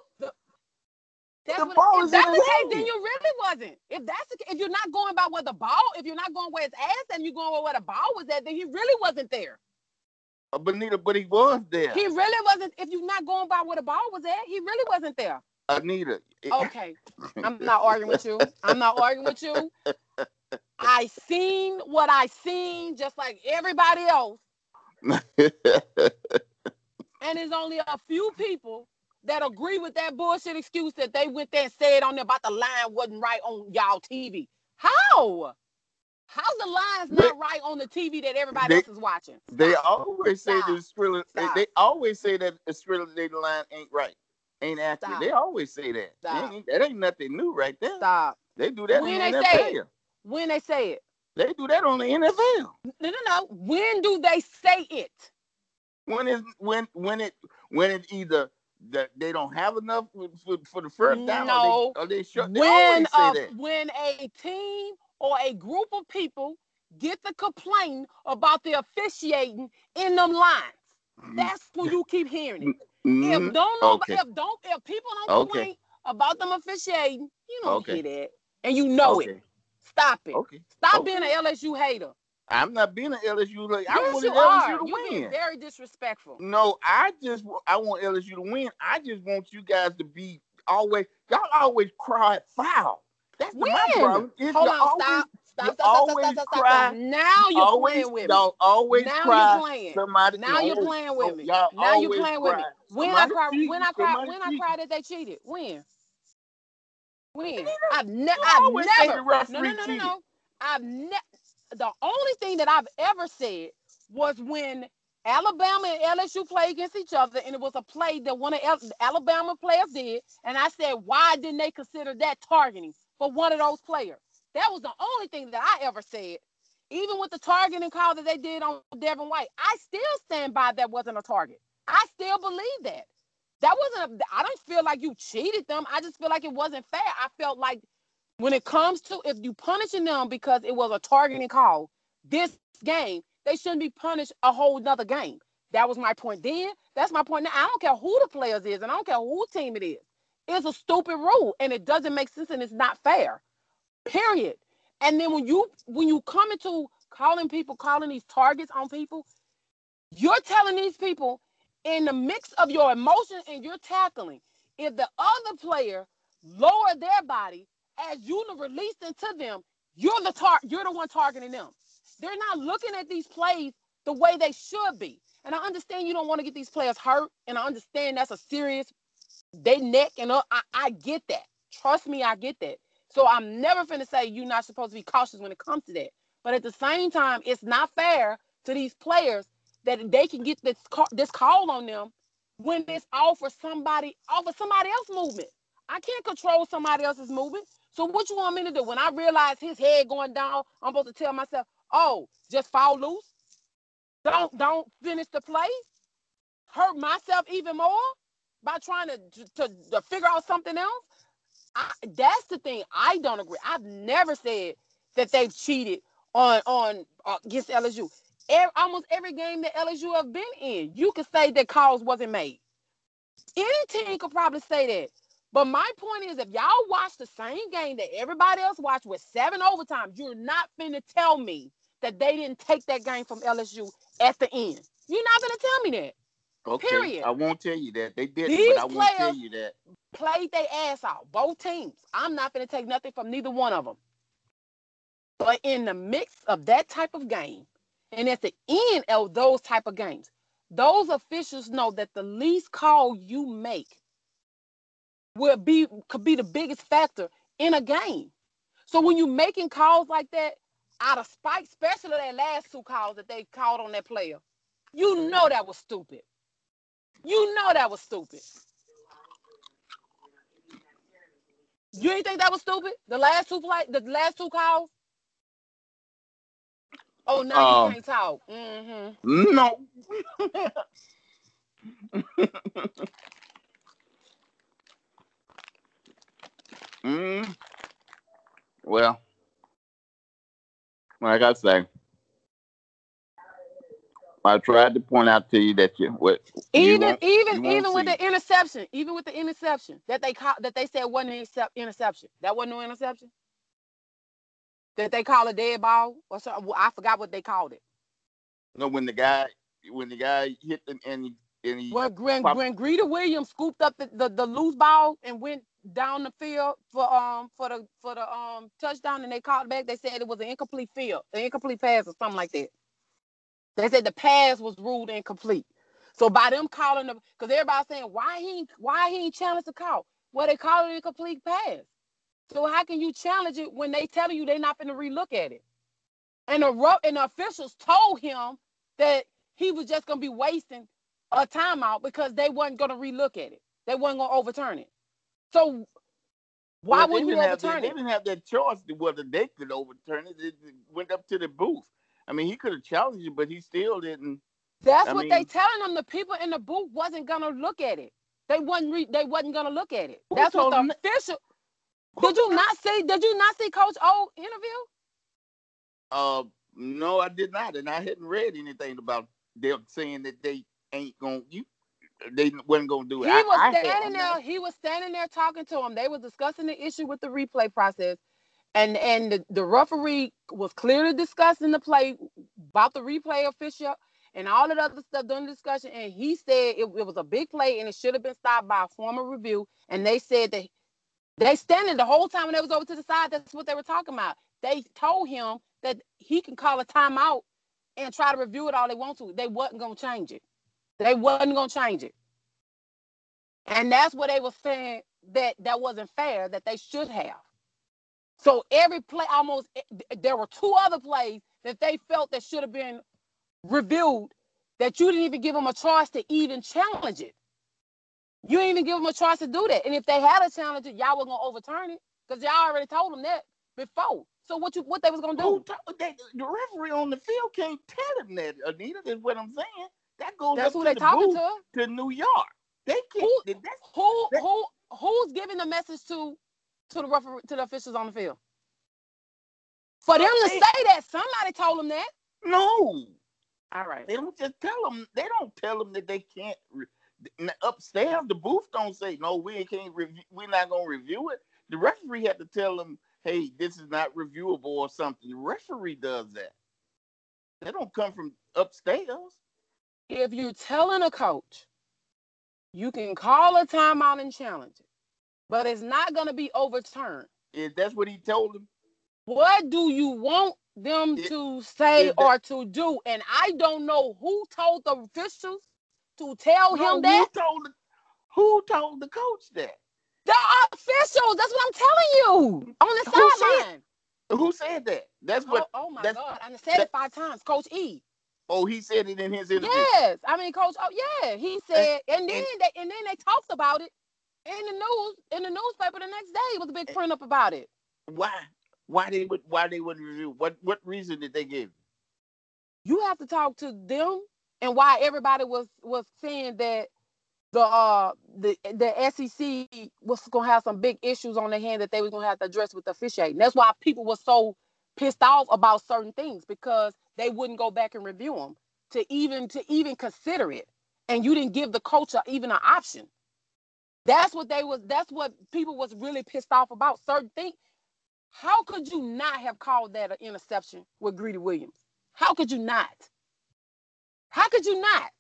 That's the what, ball if is that's in the case, then you really wasn't. If that's the, ca- if you're not going by where the ball, if you're not going where his ass, and you're going where the ball was at, then he really wasn't there. Uh, But Anita, but he was there. He really wasn't. If you're not going by where the ball was at, he really wasn't there. Anita. it- (laughs) Okay, I'm not arguing with you. I'm not arguing with you. (laughs) I seen what I seen, just like everybody else. (laughs) And there's only a few people that agree with that bullshit excuse that they went there and said on there about the line wasn't right on y'all TV. How? How's the lines They- not right on the TV that everybody they- else is watching? they always say Stop. the Skrilla. They, Stop. they always say that the Skrilla line ain't right, ain't accurate. Stop. They always say that. Stop. ain't- that ain't nothing new right there. Stop. They do that When they say NFL. When they say it. They do that on the NFL. No, no, no. When do they say it? When it when when it when it either that they don't have enough for, for, the first down No. or they, or they short. They when a, that. when a team or a group of people get the complaint about the officiating in them lines. That's when you keep hearing it. Mhm. If don't know, Okay. if don't, if people don't Okay. complain about them officiating, you don't Okay. hear that, and you know it. Stop it. Okay. Stop okay. being an LSU hater. I'm not being an LSU. Like, I want you LSU are. to being win. very disrespectful. No, I just I want LSU to win. I just want you guys to be always y'all always cry foul. That's the, my problem. Is Hold on, always, stop, you stop, stop, stop, stop, stop, stop, cry. stop. Now you're always, playing with me. y'all always Now cry. you're playing. Somebody Now you're playing with me. Y'all Now you're playing with me. cry. When I Somebody cry, cheated, when I cry, when I cry that they cheated. When? When? I've, ne- I've never. No, no, no, no, no. I've never. The only thing that I've ever said was when Alabama and LSU played against each other, and it was a play that one of Al- Alabama players did, and I said, why didn't they consider that targeting for one of those players? That was the only thing that I ever said. Even with the targeting call that they did on Devin White, I still stand by that wasn't a target. I still believe that. That wasn't. I don't feel like you cheated them. I just feel like it wasn't fair. I felt like when it comes to if you punishing them because it was a targeting call, this game they shouldn't be punished a whole nother game. That was my point then. That's my point now. I don't care who the players is, and I don't care who team it is. It's a stupid rule, and it doesn't make sense, and it's not fair. Period. And then when you when you come into calling people, calling these targets on people, you're telling these people in the mix of your emotion and you're tackling. If the other player lower their body as you release into them, you're the tar- you're the one targeting them. They're not looking at these plays the way they should be. And I understand you don't want to get these players hurt, and I understand that's a serious they neck and. I, I get that. Trust me, I get that. So I'm never finna say you're not supposed to be cautious when it comes to that. But at the same time, it's not fair to these players that they can get this call, this call on them when it's all for somebody, all for somebody else movement. I can't control somebody else's movement. So what you want me to do? When I realize his head going down, I'm supposed to tell myself, oh, just fall loose. don't don't finish the play, hurt myself even more by trying to to, to figure out something else. I, that's the thing I don't agree. I've never said that they've cheated on on uh, against LSU. Every, almost every game that LSU have been in, you could say that calls wasn't made. Any team could probably say that. But my point is, if y'all watch the same game that everybody else watched with seven overtimes, you're not finna tell me that they didn't take that game from LSU at the end. You're not gonna tell me that. Okay. Period. I won't tell you that. They did, These but I won't tell you that. Played their ass out, both teams. I'm not gonna take nothing from neither one of them. But in the mix of that type of game, and at the end of those type of games, those officials know that the least call you make will be could be the biggest factor in a game. So when you're making calls like that out of spite, especially that last two calls that they called on that player, you know that was stupid. You know that was stupid. You ain't think that was stupid? The last two play, the last two calls. Oh, now Um, you can't talk. hmm No. (laughs) mm. Well, like I say, I tried to point out to you that you what Even you even won't even with see. the interception, even with the interception that they call that they said wasn't an intercep- interception. That wasn't no interception. That they call a dead ball or something. Well, I forgot what they called it. no when the guy when the guy hit them and he, and he When when, Pop- when Greedy Williams scooped up the, the, the loose ball and went down the field for um for the for the um touchdown and they called back, they said it was an incomplete field, an incomplete pass or something like that. They said the pass was ruled incomplete. So by them calling the because everybody's saying why he why he ain't challenge the call? Well, they call it an incomplete pass. So how can you challenge it when they telling you they're not going to relook at it? And the and the officials told him that he was just going to be wasting a timeout because they wasn't going to relook at it. They wasn't going to overturn it. So why Well, wouldn't you didn't have that- overturn They didn't have that choice to whether they could overturn it. It it went up to the booth. I mean, he could have challenged it, but he still didn't. That's I what they telling them. The people in the booth wasn't gonna look at it. They wasn't. Re- they wasn't gonna look at it. That's what the official. Did you not see? Did you not see Coach O interview? Uh, no, I did not, and I hadn't read anything about them saying that they ain't gonna you. They wasn't gonna do it. He I- was standing there. He was standing there talking to him. They were discussing the issue with the replay process, and and the, the referee was clearly discussing the play about the replay official and all that other stuff during the discussion. And he said it, it was a big play and it should have been stopped by a formal review. And they said that they standing the whole time when they was over to the side. That's what they were talking about. They told him that he can call a timeout and try to review it all they want to. They wasn't gonna change it. They wasn't gonna change it. And that's what they were saying that that wasn't fair, that they should have. So every play, almost eh, there were two other plays that they felt that should have been reviewed that you didn't even give them a chance to even challenge it. You didn't even give them a chance to do that. And if they had a challenge it, y'all were gonna overturn it because y'all already told them that before. So what you what they was gonna Who do? told that the referee on the field can't tell them that, Anita. That's what I'm saying. That goes That's up who to they the talking booth to. to New York. They can't. Who- That's Who That- who who's giving the message to to the referee to the officials on the field? For them to They- say that, somebody told them that. no. All right. They don't just tell them. They don't tell them that they can't. Re- n- upstairs, the booth don't say no. We can't review. We're not gonna review it. The referee had to tell them, "Hey, this is not reviewable" or something. The referee does that. They don't come from upstairs. If you're telling a coach, you can call a timeout and challenge it, but it's not going to be overturned. If that's what he told them, What do you want them It- to say that- or to do? And I don't know who told the officials to tell no, him that. who told the, who told the coach that? The officials. That's what I'm telling you on the sideline. Who said that? That's Oh, what. oh my that's- God! I said it five times. Coach E. Oh, he said it in his interview. Yes, I mean, Coach. Oh, yeah, he said, and then and- they and then they talked about it in the news in the newspaper the next day. It was a big print up about it. Why? Why they would? Why they wouldn't review? What? What reason did they give? you have to talk to them and why everybody was was saying that the uh the the SEC was gonna have some big issues on their hand that they was gonna have to address with the officiating. That's why people were so pissed off about certain things because they wouldn't go back and review them to even to even consider it, and you didn't give the coach even an option. That's what they was. That's what people was really pissed off about. Certain things. How could you not have called that an interception with Greedy Williams? How could you not? How could you not?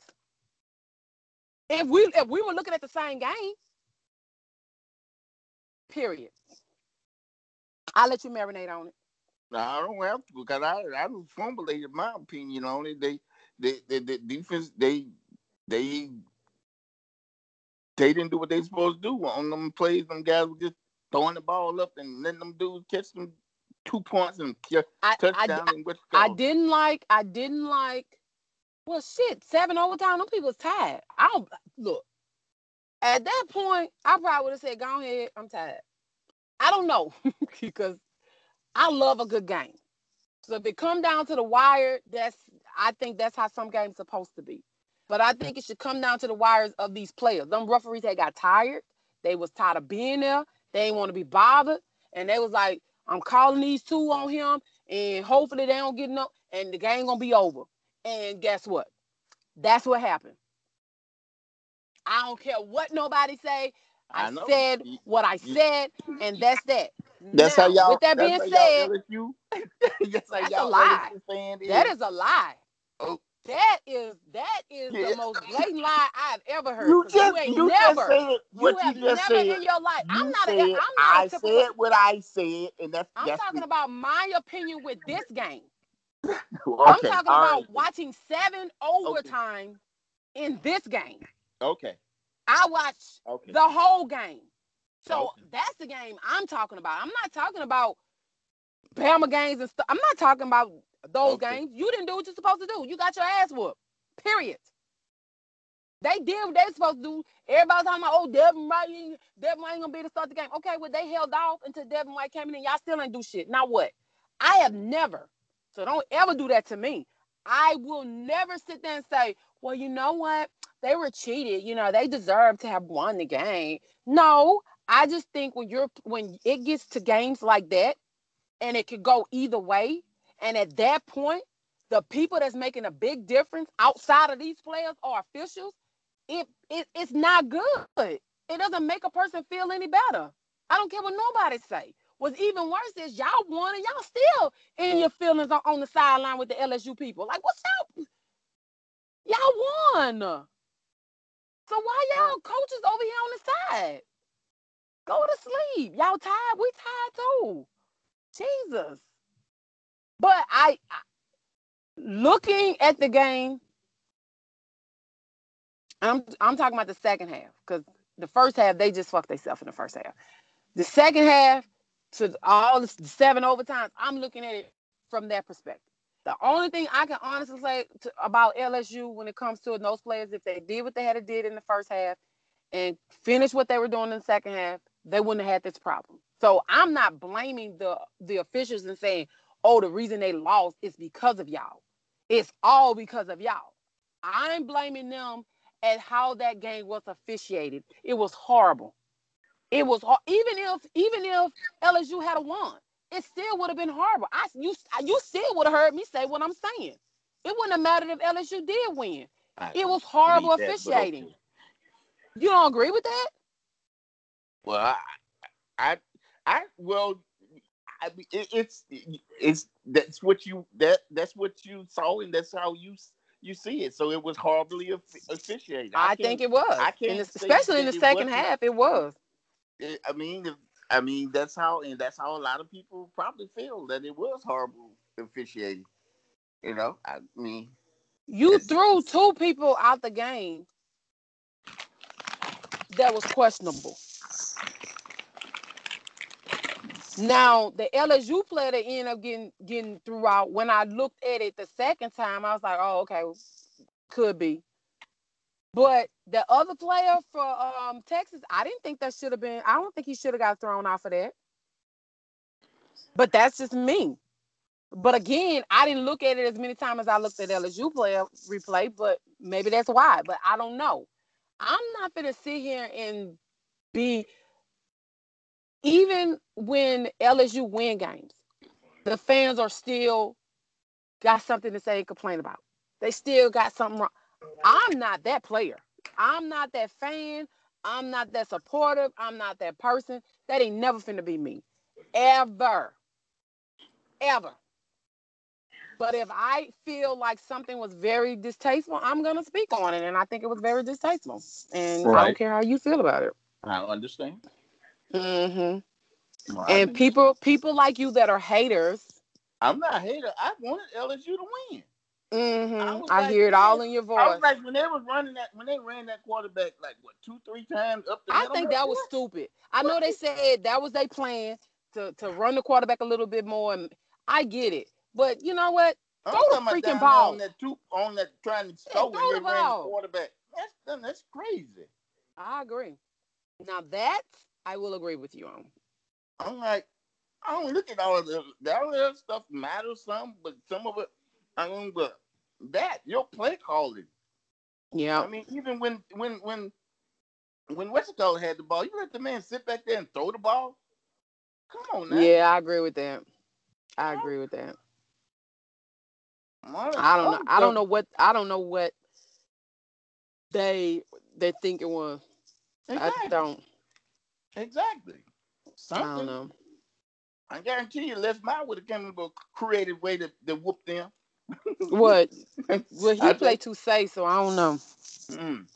If we if we were looking at the same game, period. I'll let you marinate on it. I don't have to because I I formulated in my opinion on it. They they, they the defense they they they didn't do what they supposed to do on them plays. Them guys were just throwing the ball up and letting them dudes catch them two points and I, touchdown I, and I didn't like I didn't like well shit, seven overtime, them people's tired. I don't look. At that point, I probably would have said, go ahead, I'm tired. I don't know (laughs) because I love a good game. So if it come down to the wire, that's I think that's how some games supposed to be. But I think it should come down to the wires of these players. Them referees they got tired. They was tired of being there. They ain't want to be bothered. And they was like, I'm calling these two on him, and hopefully they don't get no, and the game gonna be over. And guess what? That's what happened. I don't care what nobody say. I, I said what I said, and that's that. That's now, how y'all. With that being said, you. (laughs) (laughs) that's, that's a lie. That is a lie. Oh. That is that is yeah. the most blatant lie I've ever heard. You just you ain't you never, just said what you, you, just never said. in your life. You I'm not. said, a, I'm not. I a typical, said what I said, and that's. I'm that's talking the, about my opinion with this game. (laughs) okay, I'm talking about right. watching seven overtime okay. in this game. Okay. I watched okay. the whole game. So Okay. that's the game I'm talking about. I'm not talking about Bama games and stuff. I'm not talking about those Okay. games. You didn't do what you're supposed to do. You got your ass whooped. Period. They did what they were supposed to do. Everybody's talking about, oh, Devin White, ain't- Devin White ain't gonna be to start the game. Okay, well, they held off until Devin White came in and y'all still ain't do shit. Now what? I have never, so don't ever do that to me. I will never sit there and say, well, you know what? They were cheated. You know, they deserve to have won the game. No, I just think when you're when it gets to games like that, and it could go either way, and at that point, the people that's making a big difference outside of these players or officials, it, it it's not good. It doesn't make a person feel any better. I don't care what nobody say. What's even worse is y'all won and y'all still in your feelings on, on the sideline with the LSU people. Like, what's up? Y'all won. So why y'all coaches over here on the side? Go to sleep. Y'all tired? We tired too. Jesus. But I, I looking at the game, I'm I'm talking about the second half because the first half they just fucked themselves in the first half. The second half to all the seven overtimes, I'm looking at it from that perspective. The only thing I can honestly say to, about LSU when it comes to those players, if they did what they had to did in the first half and finished what they were doing in the second half, they wouldn't have had this problem. So I'm not blaming the the officials and saying, "Oh, the reason they lost is because of y'all." It's all because of y'all. I'm blaming them at how that game was officiated. It was horrible. It was even if even if LSU had a won, it still would have been horrible. I you you still would have heard me say what I'm saying. It wouldn't have mattered if LSU did win. I It was horrible that, officiating. okay. You don't agree with that? Well, I, I, I well, I mean, it, it's it's that's what you that that's what you saw and that's how you you see it. So it was horribly offi- officiated. I, can't- think it was. I can't In the- especially in the second half, it was. I mean, I mean that's how and that's how a lot of people probably feel that it was horrible officiating. You know, I mean, You threw two people out the game that was questionable. Now the LSU player that ended up getting getting throughout. When I looked at it the second time, I was like, "Oh, okay, could be." But the other player for um, Texas, I didn't think that should have been. I don't think he should have got thrown off of that. But that's just me. But again, I didn't look at it as many times as I looked at LSU player replay, but maybe that's why. But I don't know. I'm not gonna sit here and be even when LSU win games, the fans are still got something to say and complain about. They still got something wrong. I'm not that player. I'm not that fan. I'm not that supportive. I'm not that person. That ain't never finna be me. Ever. Ever. But if I feel like something was very distasteful, I'm gonna speak on it. And I think it was very distasteful. And right. I don't care how you feel about it. I understand. Mm-hmm. Well, and people people like you that are haters. I'm not a hater. I wanted LSU to win. Mm-hmm. I, I like, hear it all in your voice. I was like when they was running that when they ran that quarterback like what two three times up the. I think that was stupid. I know they said that was their plan to to run the quarterback a little bit more, and I get it. But you know what? I'm throw the freaking ball on that two on that trying to throw yeah, the ball. The quarterback. That's that's crazy. I agree. Now that I will agree with you on. I'm like, I don't look at all of the all of that stuff matters some, but some of it I mean, but that your play calling. Yeah. I mean, even when when when when Westcott had the ball, you let the man sit back there and throw the ball. Come on now. Yeah, I agree with that. I agree with that. I don't know. I don't know what I don't know what they they think it was. Exactly. I don't. Exactly. Something. I don't know. I guarantee you, Les Miles would have come up with a creative way to, to whoop them. What? (laughs) Well, he played too safe, so I don't know. Mm.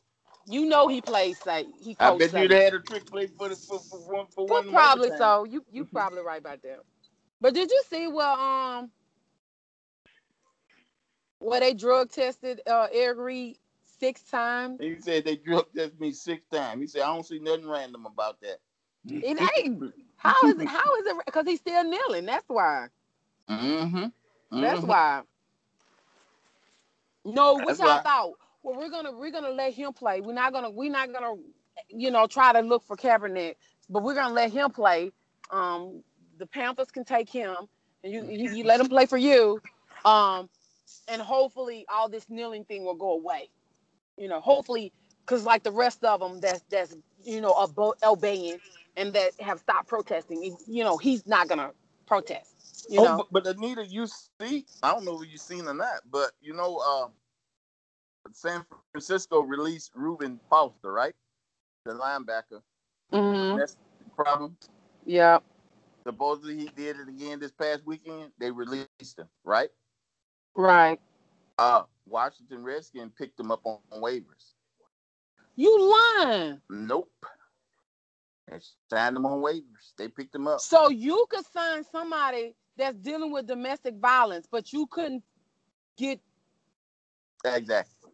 You know he plays safe. He I bet you they had a trick play for the for, for one for one. Probably so. You you probably right about that. But did you see what um where they drug tested uh Eric Reid six times? He said they drug tested me six times. He said I don't see nothing random about that. It ain't. How is it? How is it? Because he's still kneeling. That's why. Mm-hmm. mm-hmm. That's why. No, what y'all thought? Well, we're gonna we're gonna let him play. We're not gonna we're not gonna you know try to look for Kaepernick, but we're gonna let him play. Um, the Panthers can take him, and you you, you let him play for you. Um, and hopefully all this kneeling thing will go away. You know, hopefully, because like the rest of them, that's that's you know obeying and that have stopped protesting. You know, he's not gonna protest. You oh, know? but, but, Anita, you see, I don't know if you've seen or not, but you know, uh, San Francisco released Reuben Foster, right? The linebacker. Mm-hmm. That's the problem. Yeah. Supposedly he did it again this past weekend. They released him, right? Right. Uh, Washington Redskins picked him up on, on waivers. You lying? Nope. They signed him on waivers. They picked him up. So you could sign somebody that's dealing with domestic violence, but you couldn't get exactly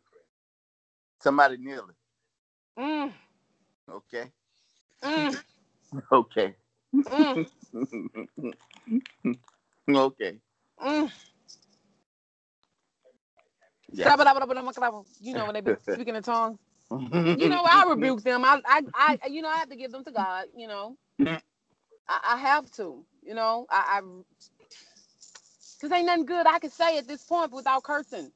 somebody kneeling. Mm. Okay. Mm. (laughs) okay. Mm. (laughs) okay. Mm. Yeah. You know when they be (laughs) speaking in tongues. you know, I rebuke them. I, I, I, you know, I have to give them to God. You know, I, I have to. You know, I, I, because ain't nothing good I can say at this point without cursing.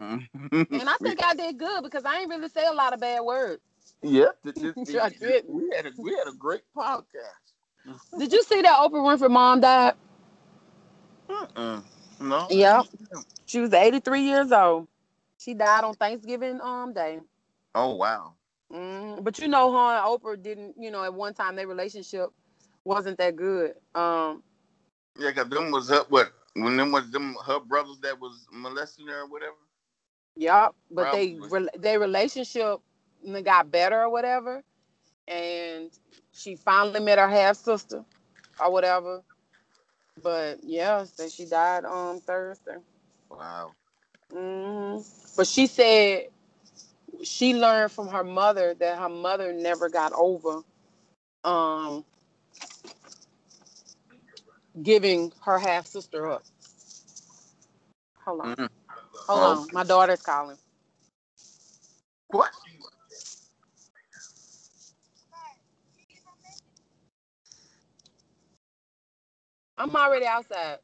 and I think I did good because I ain't really say a lot of bad words. (laughs) Yeah, this, (laughs) this, we had a we had a great podcast. Did you see that Oprah Winfrey mom died? Uh-uh. No. Yep. She was 83 years old. She died on Thanksgiving um day. Oh wow. Mm, but you know, her and Oprah didn't. You know, at one time their relationship wasn't that good. Um. Yeah, cause them was up what when them was them her brothers that was molesting her or whatever. Yeah, but Probably. they re- their relationship got better or whatever, and she finally met her half sister or whatever. But yeah, so she died on Thursday. Wow. hmm But she said she learned from her mother that her mother never got over um, giving her half sister up. Hold on. Mm-hmm. Hold oh. on. My daughter's calling. What? I'm already outside.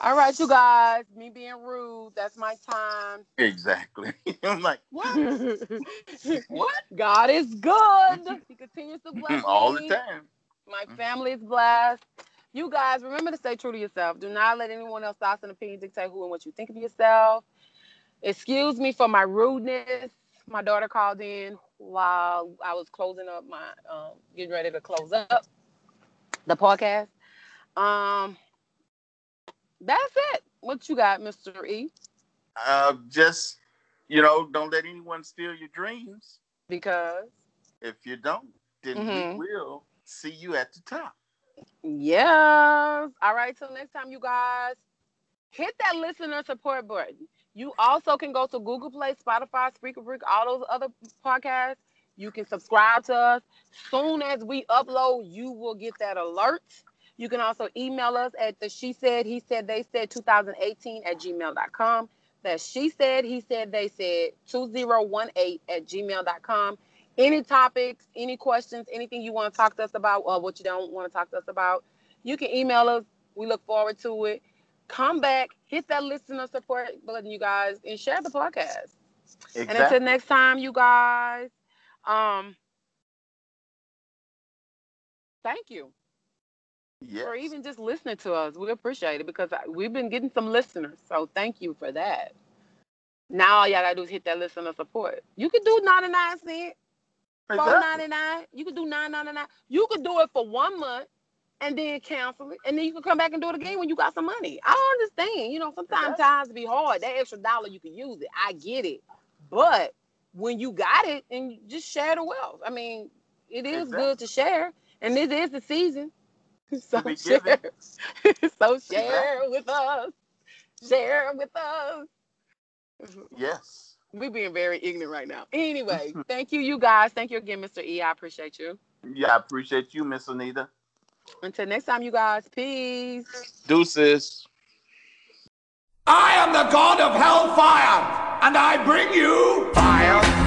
All right, you guys. Me being rude, that's my time. Exactly. (laughs) I'm like, what? (laughs) what? God is good. (laughs) He continues to bless All me. the time. My family is blessed. You guys, remember to stay true to yourself. Do not let anyone else's thoughts and opinions dictate who and what you think of yourself. Excuse me for my rudeness. My daughter called in while I was closing up my, um, getting ready to close up the podcast. Um, that's it. What you got, Mr. E? Uh, just, you know, don't let anyone steal your dreams. Because If you don't, then Mhm. we will see you at the top. Yes. All right. Till next time, you guys. Hit that listener support button. You also can go to Google Play, Spotify, Spreaker Brick, all those other podcasts. You can subscribe to us. Soon as we upload, you will get that alert. You can also email us at the she said, he said, they said 2018 at gmail.com. That she said, he said, they said 2018 at gmail.com. Any topics, any questions, anything you want to talk to us about, or what you don't want to talk to us about, you can email us. We look forward to it. Come back, hit that listener support button, you guys, and share the podcast. Exactly. And until next time, you guys, um, thank you Yes. for even just listening to us. We appreciate it because we've been getting some listeners. So thank you for that. Now all y'all gotta do is hit that listener support. You could do 99 cents, four Exactly. ninety nine. You could do nine ninety nine. You could do it for one month and then cancel it, and then you can come back and do it again when you got some money. I don't understand. You know, sometimes Exactly. times be hard. That extra dollar you can use it. I get it, but when you got it, and you just share the wealth. I mean, it is good to share, and this is the season. (laughs) So be share. given. (laughs) so share with us. Share with us. Yes. We being very ignorant right now. Anyway, (laughs) thank you, you guys. Thank you again, Mr. E. I appreciate you. Yeah, I appreciate you, Miss Anita. Until next time, you guys. Peace. Deuces. I am the god of hellfire, and I bring you fire.